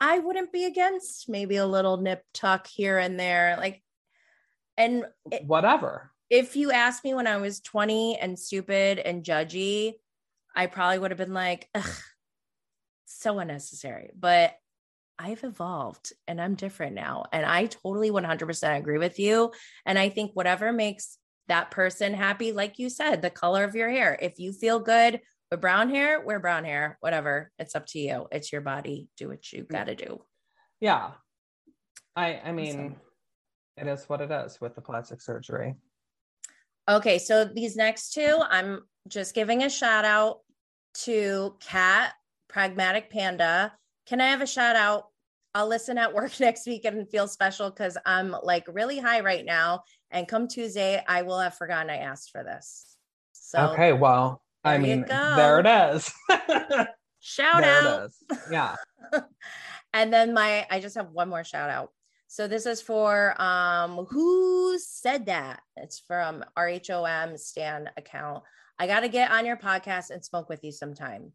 I wouldn't be against maybe a little nip tuck here and there. Like, and it, whatever. If you asked me when I was 20 and stupid and judgy, I probably would have been like, so unnecessary. But I've evolved and I'm different now. And I totally 100% agree with you. And I think whatever makes that person happy, like you said, the color of your hair, if you feel good with brown hair, wear brown hair, whatever. It's up to you. It's your body. Do what you got to do. Yeah. I, I mean, it is what it is with the plastic surgery. Okay. So these next two, I'm just giving a shout out to Cat Pragmatic Panda can I have a shout out? I'll listen at work next week and feel special because I'm like really high right now. And come Tuesday, I will have forgotten I asked for this. So okay, well, I mean, there it is. shout there out. Yeah. and then my, I just have one more shout out. So this is for um who said that? It's from RHOM Stan account. I got to get on your podcast and smoke with you sometime.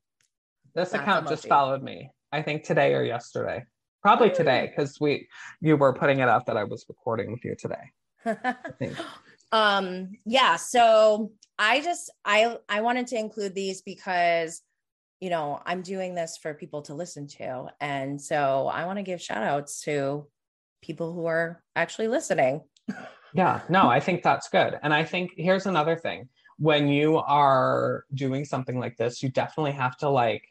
This That's account emoji. just followed me. I think today or yesterday. Probably today because we you were putting it up that I was recording with you today. um yeah, so I just I I wanted to include these because you know, I'm doing this for people to listen to. And so I want to give shout outs to people who are actually listening. yeah, no, I think that's good. And I think here's another thing when you are doing something like this, you definitely have to like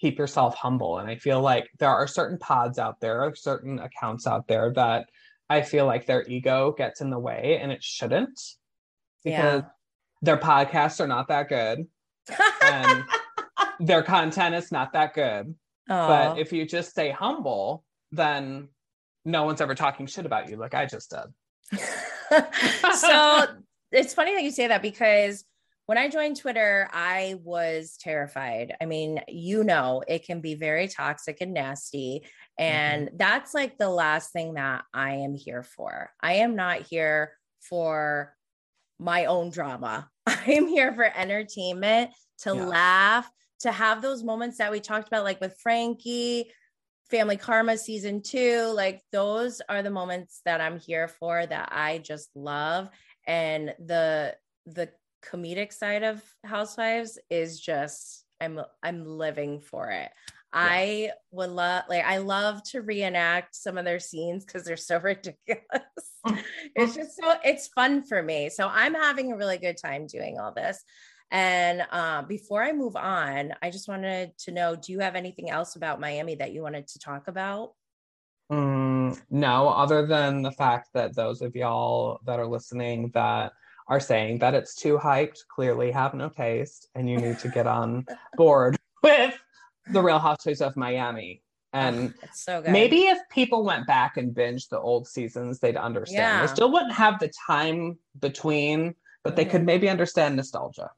keep yourself humble. And I feel like there are certain pods out there, or certain accounts out there that I feel like their ego gets in the way and it shouldn't because yeah. their podcasts are not that good and their content is not that good. Aww. But if you just stay humble, then no one's ever talking shit about you like I just did. so it's funny that you say that because when I joined Twitter, I was terrified. I mean, you know, it can be very toxic and nasty. And mm-hmm. that's like the last thing that I am here for. I am not here for my own drama. I am here for entertainment, to yeah. laugh, to have those moments that we talked about, like with Frankie, Family Karma season two. Like, those are the moments that I'm here for that I just love. And the, the comedic side of housewives is just i'm i'm living for it. Yeah. i would love like i love to reenact some of their scenes because they're so ridiculous. It's just so it's fun for me. So i'm having a really good time doing all this. And uh, before i move on i just wanted to know do you have anything else about miami that you wanted to talk about? Mm, no other than the fact that those of y'all that are listening that are saying that it's too hyped, clearly have no taste, and you need to get on board with the Real Housewives of Miami. And so maybe if people went back and binged the old seasons, they'd understand. Yeah. They still wouldn't have the time between, but mm-hmm. they could mm-hmm. maybe understand nostalgia.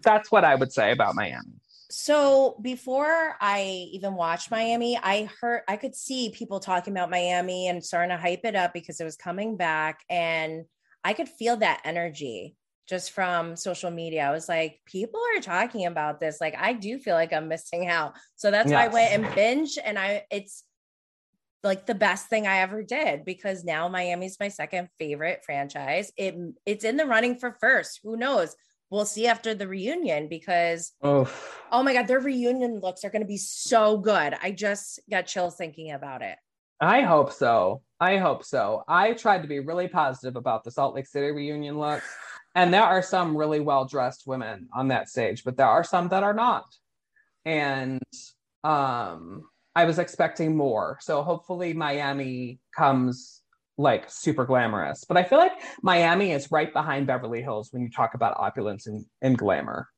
That's what I would say about Miami. So before I even watched Miami, I heard I could see people talking about Miami and starting to hype it up because it was coming back. And I could feel that energy just from social media. I was like, people are talking about this. Like, I do feel like I'm missing out. So that's yes. why I went and binge. And I, it's like the best thing I ever did because now Miami's my second favorite franchise. It it's in the running for first. Who knows? We'll see after the reunion because oh my god, their reunion looks are going to be so good. I just got chills thinking about it. I hope so. I hope so. I tried to be really positive about the Salt Lake City reunion look. And there are some really well dressed women on that stage, but there are some that are not. And um, I was expecting more. So hopefully Miami comes like super glamorous. But I feel like Miami is right behind Beverly Hills when you talk about opulence and, and glamour.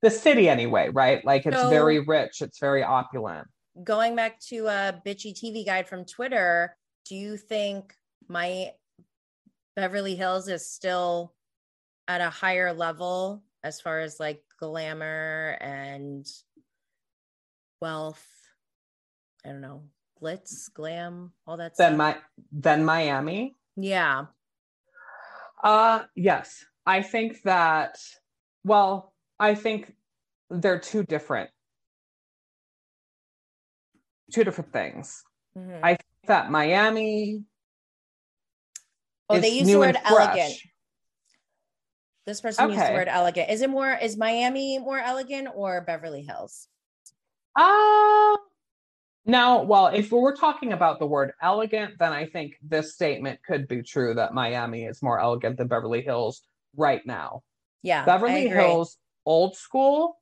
The city, anyway, right? Like it's so, very rich, it's very opulent going back to a bitchy TV guide from Twitter, do you think my Beverly Hills is still at a higher level as far as like glamour and wealth? I don't know, glitz, glam, all that then my then Miami? Yeah. Uh yes. I think that well, I think they're two different two different things. Mm-hmm. I think that Miami. Oh, they use the word elegant. This person okay. used the word elegant. Is it more? Is Miami more elegant or Beverly Hills? Uh no. Well, if we're talking about the word elegant, then I think this statement could be true that Miami is more elegant than Beverly Hills right now. Yeah, Beverly Hills old school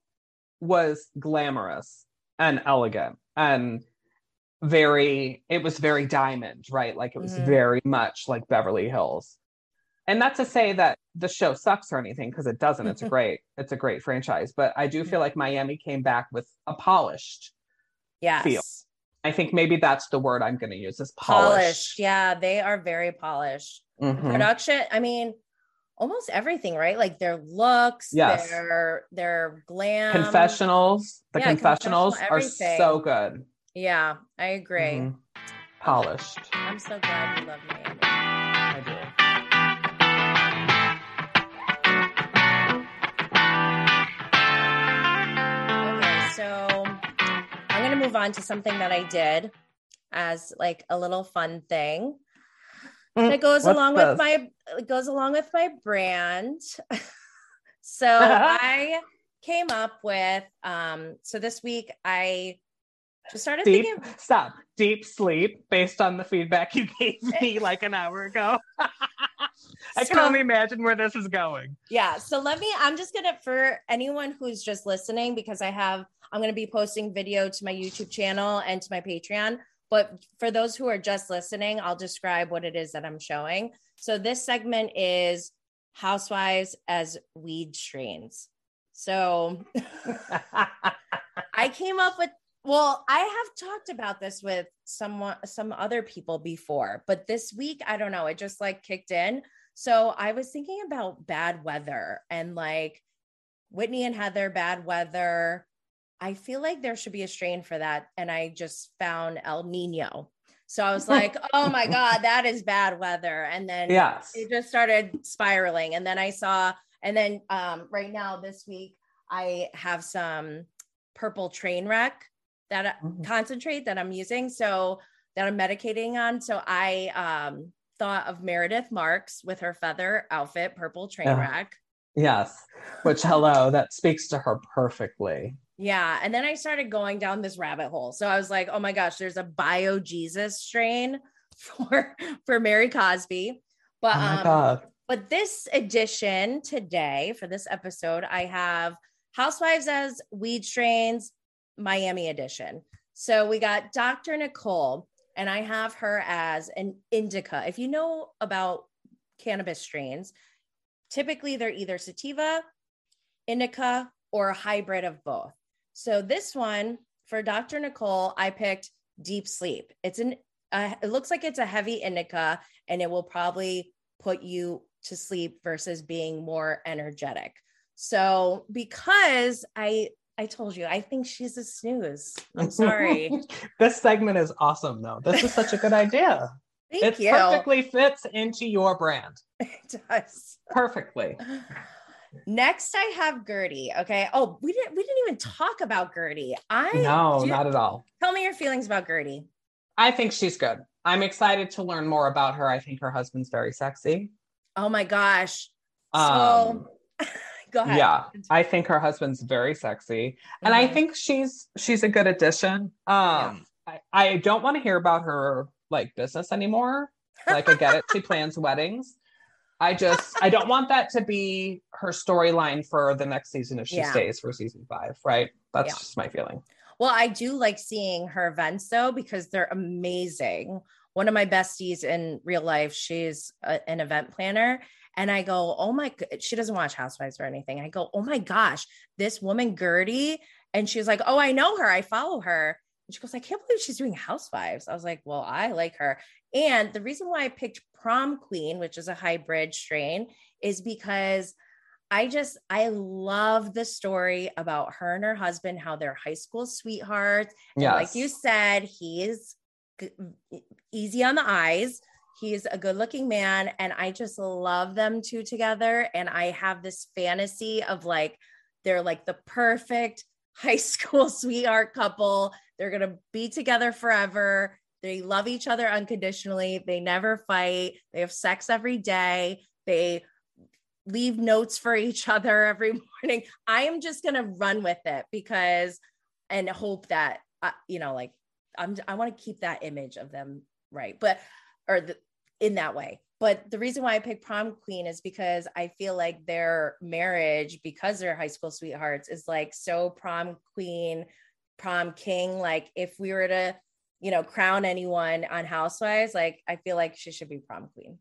was glamorous and elegant and very it was very diamond right? Like it was mm-hmm. very much like beverly hills. And not to say that the show sucks or anything because it doesn't. It's a great it's a great franchise but i do feel like miami came back with a polished yes. feel i think maybe that's the word i'm going to use is polished. polished. Yeah they are very polished. Mm-hmm. production i mean almost everything right? Like their looks yes. their their glam. Confessionals the yeah, confessionals are so good yeah, I agree. Mm-hmm. Polished. I'm so glad you love Miami. I do. Okay, so I'm going to move on to something that I did as like a little fun thing. Mm, that goes along this? with my it goes along with my brand. so I came up with um so this week I just started deep, thinking. Stop. Deep sleep based on the feedback you gave me like an hour ago. I so, can only imagine where this is going. Yeah. So let me, I'm just going to, for anyone who's just listening, because I have, I'm going to be posting video to my YouTube channel and to my Patreon. But for those who are just listening, I'll describe what it is that I'm showing. So this segment is housewives as weed strains. So I came up with Well, I have talked about this with someone, some other people before, but this week, I don't know, it just like kicked in. So I was thinking about bad weather and like Whitney and Heather, bad weather. I feel like there should be a strain for that. And I just found El Nino. So I was like, oh my God, that is bad weather. And then yes. it just started spiraling. And then I saw, and then um, right now this week, I have some purple train wreck that mm-hmm. concentrate that I'm using. So that I'm medicating on. So I um, thought of Meredith Marks with her feather outfit, purple train yeah. wreck. Yes. Which hello, that speaks to her perfectly. Yeah. And then I started going down this rabbit hole. So I was like, oh my gosh, there's a bio Jesus strain for for Mary Cosby. But oh um, God. but this edition today for this episode, I have Housewives as weed strains, Miami edition. So we got Dr. Nicole, and I have her as an indica. If you know about cannabis strains, typically they're either sativa, indica, or a hybrid of both. So this one for Dr. Nicole, I picked Deep Sleep. It's an uh, it looks like it's a heavy indica and it will probably put you to sleep versus being more energetic. So because I I told you, I think she's a snooze. I'm sorry. this segment is awesome though. This is such a good idea. Thank it you. perfectly fits into your brand. It does. Perfectly. Next, I have Guerdy. Okay. Oh, we didn't we didn't even talk about Guerdy. I no, not at all. Tell me your feelings about Guerdy. I think she's good. I'm excited to learn more about her. I think her husband's very sexy. Oh my gosh. Um, so go ahead. Yeah. I think her husband's very sexy. And mm-hmm. I think she's she's a good addition. Um yeah. I, I don't want to hear about her like business anymore. Like I get it, she plans weddings. I just I don't want that to be her storyline for the next season if she yeah. stays for season five, right? That's yeah. just my feeling. Well, I do like seeing her events though because they're amazing. One of my besties in real life, she's a, an event planner, and I go, oh my, she doesn't watch Housewives or anything. I go, oh my gosh, this woman Guerdy. and she's like, oh, I know her, I follow her. And she goes, I can't believe she's doing Housewives. I was like, well, I like her. And the reason why I picked Prom Queen, which is a hybrid strain, is because I just I love the story about her and her husband, how they're high school sweethearts. Yeah. like you said, he's easy on the eyes. He's a good looking man. And I just love them two together. And I have this fantasy of like, they're like the perfect high school sweetheart couple. They're going to be together forever. They love each other unconditionally. They never fight. They have sex every day. They leave notes for each other every morning. I am just going to run with it because and hope that uh, you know like I'm I want to keep that image of them right. But or the, in that way. But the reason why I picked prom queen is because I feel like their marriage because they're high school sweethearts is like so prom queen, prom king like if we were to you know, crown anyone on Housewives, like I feel like she should be prom queen.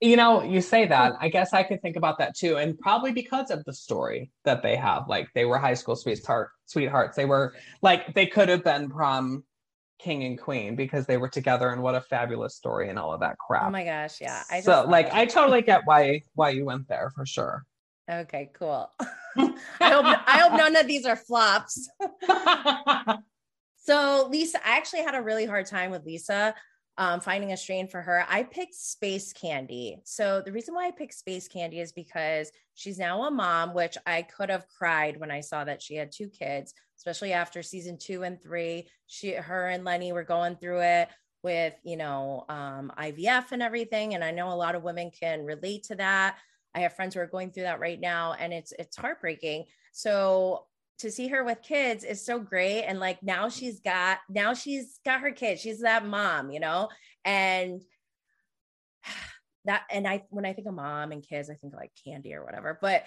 You know, you say hmm. that. I guess I could think about that too. And probably because of the story that they have. Like they were high school sweetheart sweethearts. They were like they could have been prom king and queen because they were together and what a fabulous story and all of that crap. Oh my gosh, yeah. I so like I totally get why why you went there for sure. Okay, cool. I hope I hope none of these are flops. So Lisa, I actually had a really hard time with Lisa um, finding a strain for her. I picked Space Candy. So the reason why I picked Space Candy is because she's now a mom, which I could have cried when I saw that she had two kids, especially after season two and three. She, her, and Lenny were going through it with you know um, IVF and everything, and I know a lot of women can relate to that. I have friends who are going through that right now, and it's it's heartbreaking. So to see her with kids is so great and like now she's got now she's got her kids she's that mom you know and that and i when i think of mom and kids i think like candy or whatever but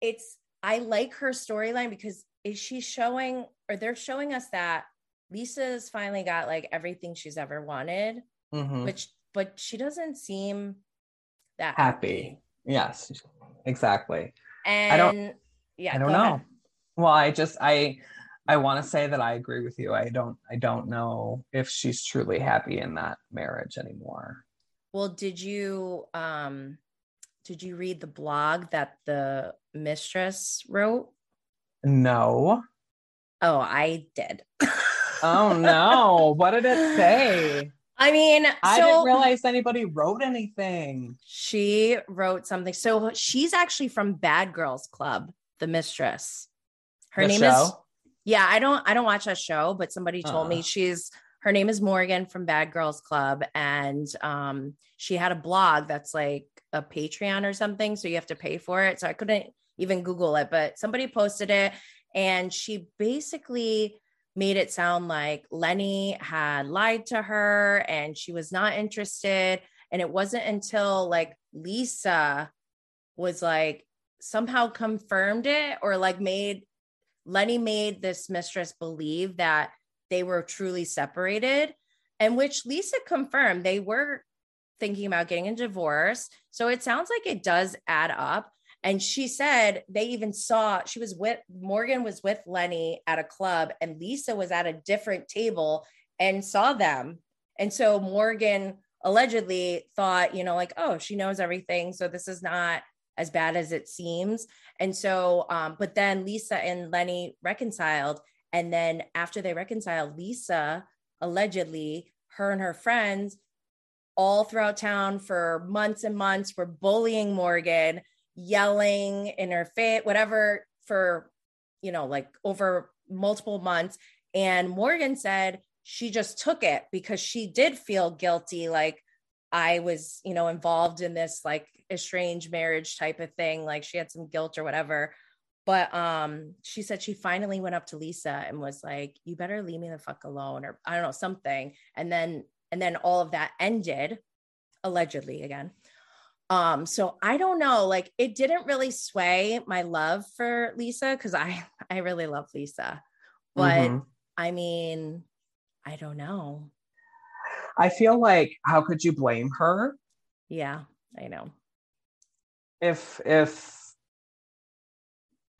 it's i like her storyline because is she showing or they're showing us that lisa's finally got like everything she's ever wanted mm-hmm. which but she doesn't seem that happy, happy. yes exactly and I don't, yeah i don't know ahead. Well, I just I I want to say that I agree with you. I don't I don't know if she's truly happy in that marriage anymore. Well, did you um did you read the blog that the mistress wrote? No. Oh, I did. oh no. What did it say? I mean, I so didn't realize anybody wrote anything. She wrote something. So she's actually from Bad Girls Club, the mistress. Her the name show? is Yeah, I don't I don't watch that show, but somebody told uh. me she's her name is Morgan from Bad Girls Club and um she had a blog that's like a Patreon or something, so you have to pay for it. So I couldn't even Google it, but somebody posted it and she basically made it sound like Lenny had lied to her and she was not interested. And it wasn't until like Lisa was like somehow confirmed it or like made Lenny made this mistress believe that they were truly separated, and which Lisa confirmed they were thinking about getting a divorce. So it sounds like it does add up. And she said they even saw she was with Morgan was with Lenny at a club and Lisa was at a different table and saw them. And so Morgan allegedly thought, you know, like, oh, she knows everything. So this is not as bad as it seems. And so, um, but then Lisa and Lenny reconciled. And then after they reconciled, Lisa allegedly, her and her friends all throughout town for months and months were bullying Morgan yelling in her face, whatever, for, you know, like over multiple months. And Morgan said she just took it because she did feel guilty. Like I was, you know, involved in this like estranged marriage type of thing. Like she had some guilt or whatever. But um, she said she finally went up to Lisa and was like, "You better leave me the fuck alone," or I don't know something. And then and then all of that ended, allegedly again. Um, so I don't know, like it didn't really sway my love for Lisa because I I really love Lisa. But mm-hmm. I mean, I don't know. I feel like how could you blame her? Yeah, I know. If if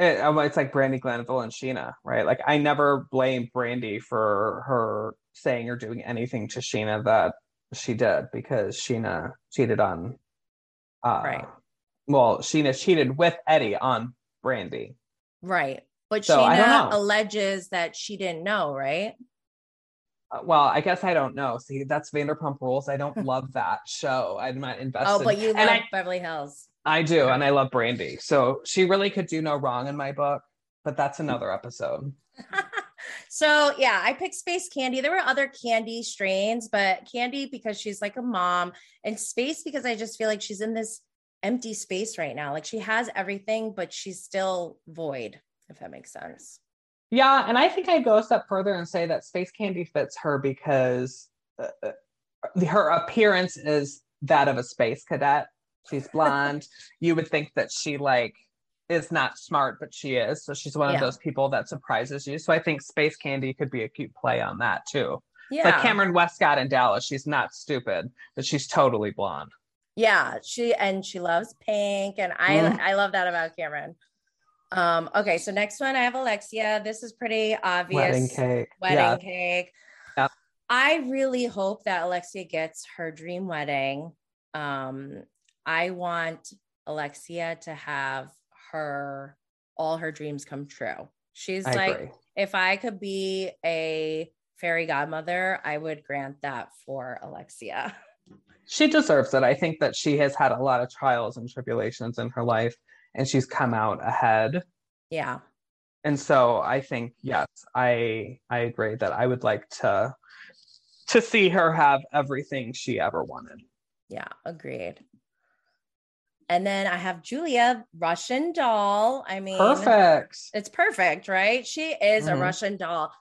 it, it's like Brandi Glanville and Scheana, right? Like I never blame Brandi for her saying or doing anything to Scheana that she did because Scheana cheated on uh, right. Well, Scheana cheated with Eddie on Brandi. Right. But so, Scheana alleges that she didn't know, right? Uh, well, I guess I don't know. See, that's Vanderpump Rules. I don't love that show. I'm not invested. Oh, but you love I, Beverly Hills. I do, and I love Brandi. So she really could do no wrong in my book. But that's another episode. so yeah, I picked Space candy. There were other candy strains, but candy because she's like a mom, and Space because I just feel like she's in this empty space right now. Like she has everything, but she's still void, if that makes sense. Yeah, and I think I'd go a step further and say that Space candy fits her because uh, uh her appearance is that of a space cadet. She's blonde. you would think that she like is not smart, but she is. So she's one yeah. of those people that surprises you. So I think Space Candy could be a cute play on that too. Yeah. Like Kameron Westcott in Dallas. She's not stupid, but she's totally blonde. Yeah, she and she loves pink, and I mm. I love that about Kameron. Um, okay, so next one I have Alexia. This is pretty obvious. Wedding cake. Wedding yeah. cake. Yeah. I really hope that Alexia gets her dream wedding. Um, I want Alexia to have her all her dreams come true. She's I like, agree. if I could be a fairy godmother, I would grant that for Alexia. She deserves it. I think that she has had a lot of trials and tribulations in her life and she's come out ahead. Yeah. And so I think yes, I I agree that I would like to to see her have everything she ever wanted. Yeah, agreed. And then I have Julia, Russian doll. I mean, perfect. It's perfect, right? She is mm-hmm. a Russian doll.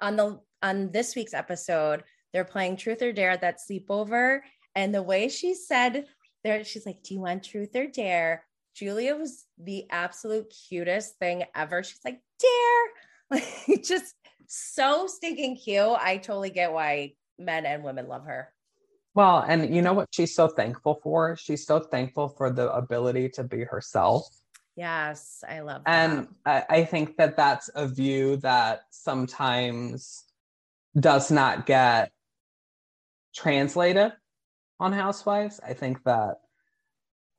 On the on this week's episode, they're playing Truth or Dare at that sleepover, and the way she said there, she's like, "Do you want Truth or Dare?" Julia was the absolute cutest thing ever. She's like, "Dare," like just so stinking cute. I totally get why men and women love her. Well, and you know what she's so thankful for? She's so thankful for the ability to be herself. Yes, I love that. And I, I think that that's a view that sometimes does not get translated on Housewives. I think that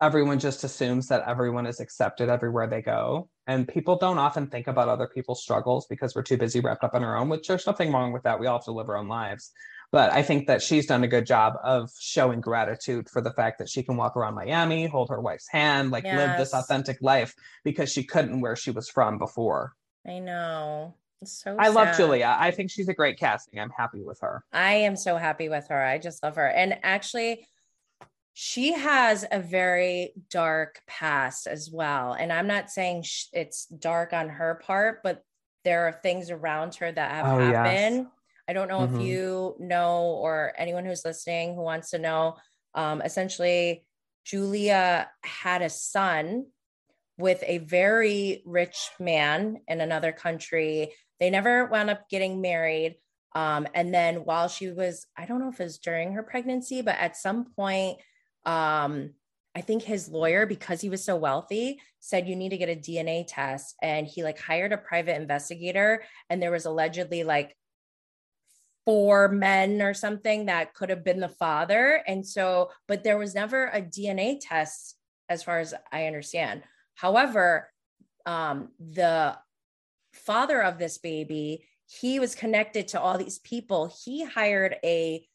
everyone just assumes that everyone is accepted everywhere they go. And people don't often think about other people's struggles because we're too busy wrapped up in our own, which there's nothing wrong with that. We all have to live our own lives. But I think that she's done a good job of showing gratitude for the fact that she can walk around Miami, hold her wife's hand, like yes. live this authentic life because she couldn't where she was from before. I know. so I sad. love Julia. I think she's a great casting. I'm happy with her. I am so happy with her. I just love her. And actually, she has a very dark past as well. And I'm not saying sh- it's dark on her part, but there are things around her that have oh, happened. Yes I don't know mm-hmm. if you know or anyone who's listening who wants to know. Um, essentially, Julia had a son with a very rich man in another country. They never wound up getting married. Um, and then while she was, I don't know if it was during her pregnancy, but at some point, um, I think his lawyer, because he was so wealthy, said you need to get a DNA test. And he like hired a private investigator, and there was allegedly like four men or something that could have been the father. And so, but there was never a DNA test, as far as I understand. However, um, the father of this baby, he was connected to all these people. He hired a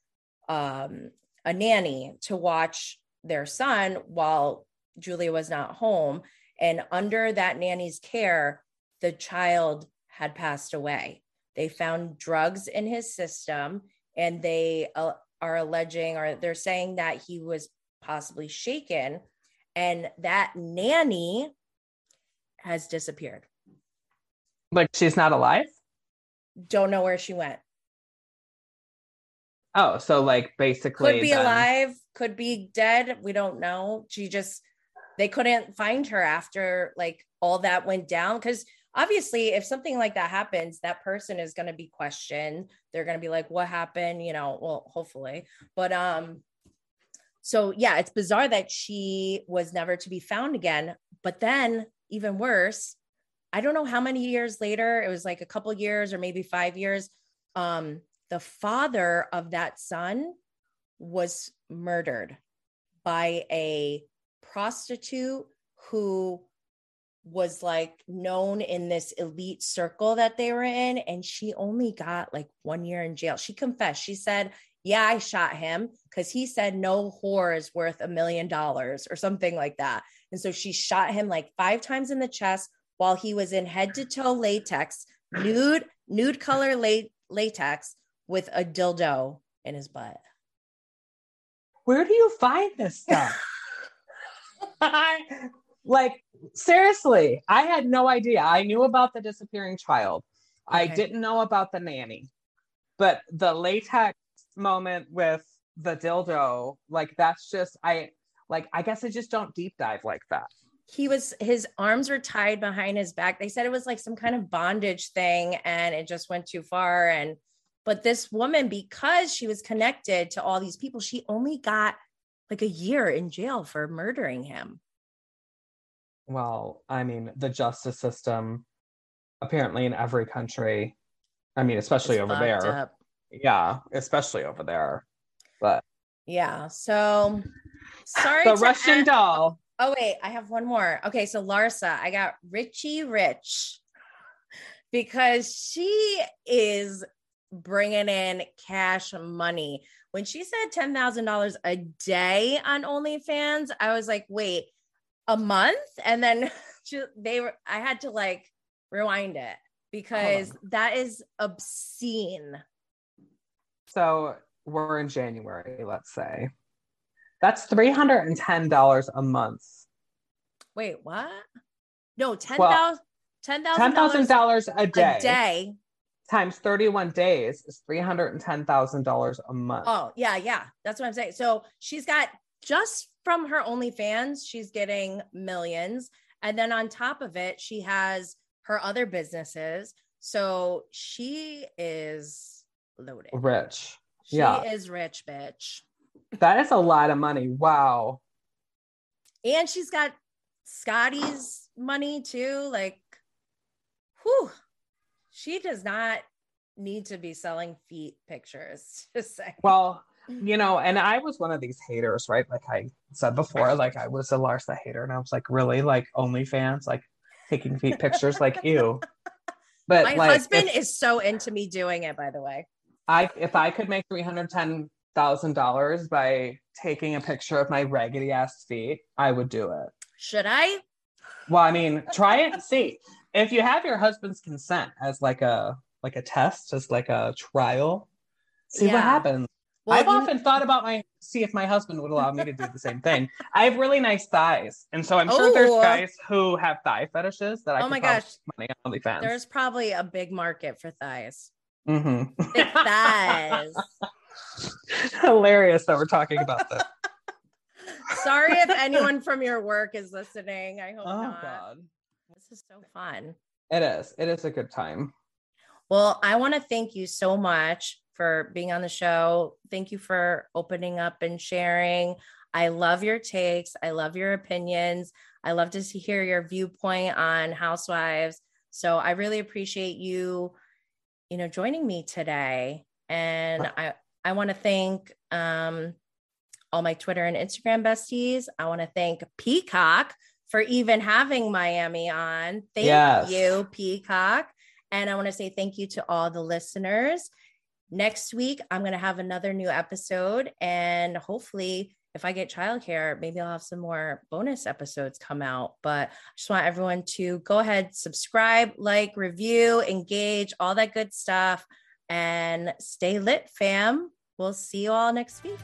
um, a nanny to watch their son while Julia was not home. And under that nanny's care, the child had passed away. They found drugs in his system and they uh, are alleging or they're saying that he was possibly shaken and that nanny has disappeared. Like she's not alive? Don't know where she went. Oh, so like basically could be then... alive, could be dead. We don't know. She just they couldn't find her after like all that went down because obviously if something like that happens that person is going to be questioned. They're going to be like what happened? You know well hopefully. But um so yeah it's bizarre that she was never to be found again. But then even worse i don't know how many years later it was like a couple years or maybe 5 years um the father of that son was murdered by a prostitute who was like known in this elite circle that they were in and she only got like one year in jail. She confessed. She said yeah i shot him because he said no whore is worth a million dollars or something like that. And so she shot him like five times in the chest while he was in head to toe latex nude nude color latex with a dildo in his butt. Where do you find this stuff like seriously, I had no idea. I knew about the disappearing child. Okay. I didn't know about the nanny. But the latex moment with the dildo, like that's just I like I guess I just don't deep dive like that. He was his arms were tied behind his back. They said it was like some kind of bondage thing and it just went too far and but this woman because she was connected to all these people, she only got like a year in jail for murdering him well, I mean, the justice system apparently in every country, I mean, especially it's over there. Up. Yeah, especially over there. But yeah, so sorry. The Russian doll. Oh, wait, I have one more. Okay, so Larsa, I got Richie Rich because she is bringing in cash money. When she said $10,000 a day on OnlyFans, I was like, wait, a month and then they were i had to like rewind it because that is obscene so we're in january let's say that's $310 a month wait what no $10,000 $10,000 a day. A day times 31 days is $310,000 a month. Oh, yeah, yeah. That's what I'm saying. So she's got just from her OnlyFans, she's getting millions. And then on top of it, she has her other businesses. So she is loaded. Rich. She yeah. is rich, bitch. That is a lot of money. Wow. And she's got Scottie's money too. Like, whew, she does not need to be selling feet pictures. Just say. Well, you know, and I was one of these haters, right? Like I said before, like I was a Larsa hater, and I was like, really, like OnlyFans, like taking feet pictures, like ew. But my like, husband if, is so into me doing it. By the way, I if I could make three hundred ten thousand dollars by taking a picture of my raggedy ass feet, I would do it. Should I? Well, I mean, try it and see. If you have your husband's consent as like a like a test, as like a trial, see yeah. what happens. Well, I've you... often thought about my see if my husband would allow me to do the same thing. I have really nice thighs, and so I'm sure there's guys who have thigh fetishes that I. Oh my gosh! Money on OnlyFans. There's probably a big market for thighs. Mm-hmm. Thighs. Hilarious that we're talking about this. Sorry if anyone from your work is listening. I hope oh, not. God. This is so fun. It is. It is a good time. Well, I want to thank you so much for being on the show. Thank you for opening up and sharing. I love your takes. I love your opinions. I love to hear your viewpoint on housewives. So I really appreciate you, you know, joining me today. And I I want to thank um all my Twitter and Instagram besties. I want to thank Peacock for even having Miami on. Thank yes. you, Peacock. And I want to say thank you to all the listeners. Next week, I'm going to have another new episode. And hopefully, if I get childcare, maybe I'll have some more bonus episodes come out. But I just want everyone to go ahead, subscribe, like, review, engage, all that good stuff. And stay lit, fam. We'll see you all next week.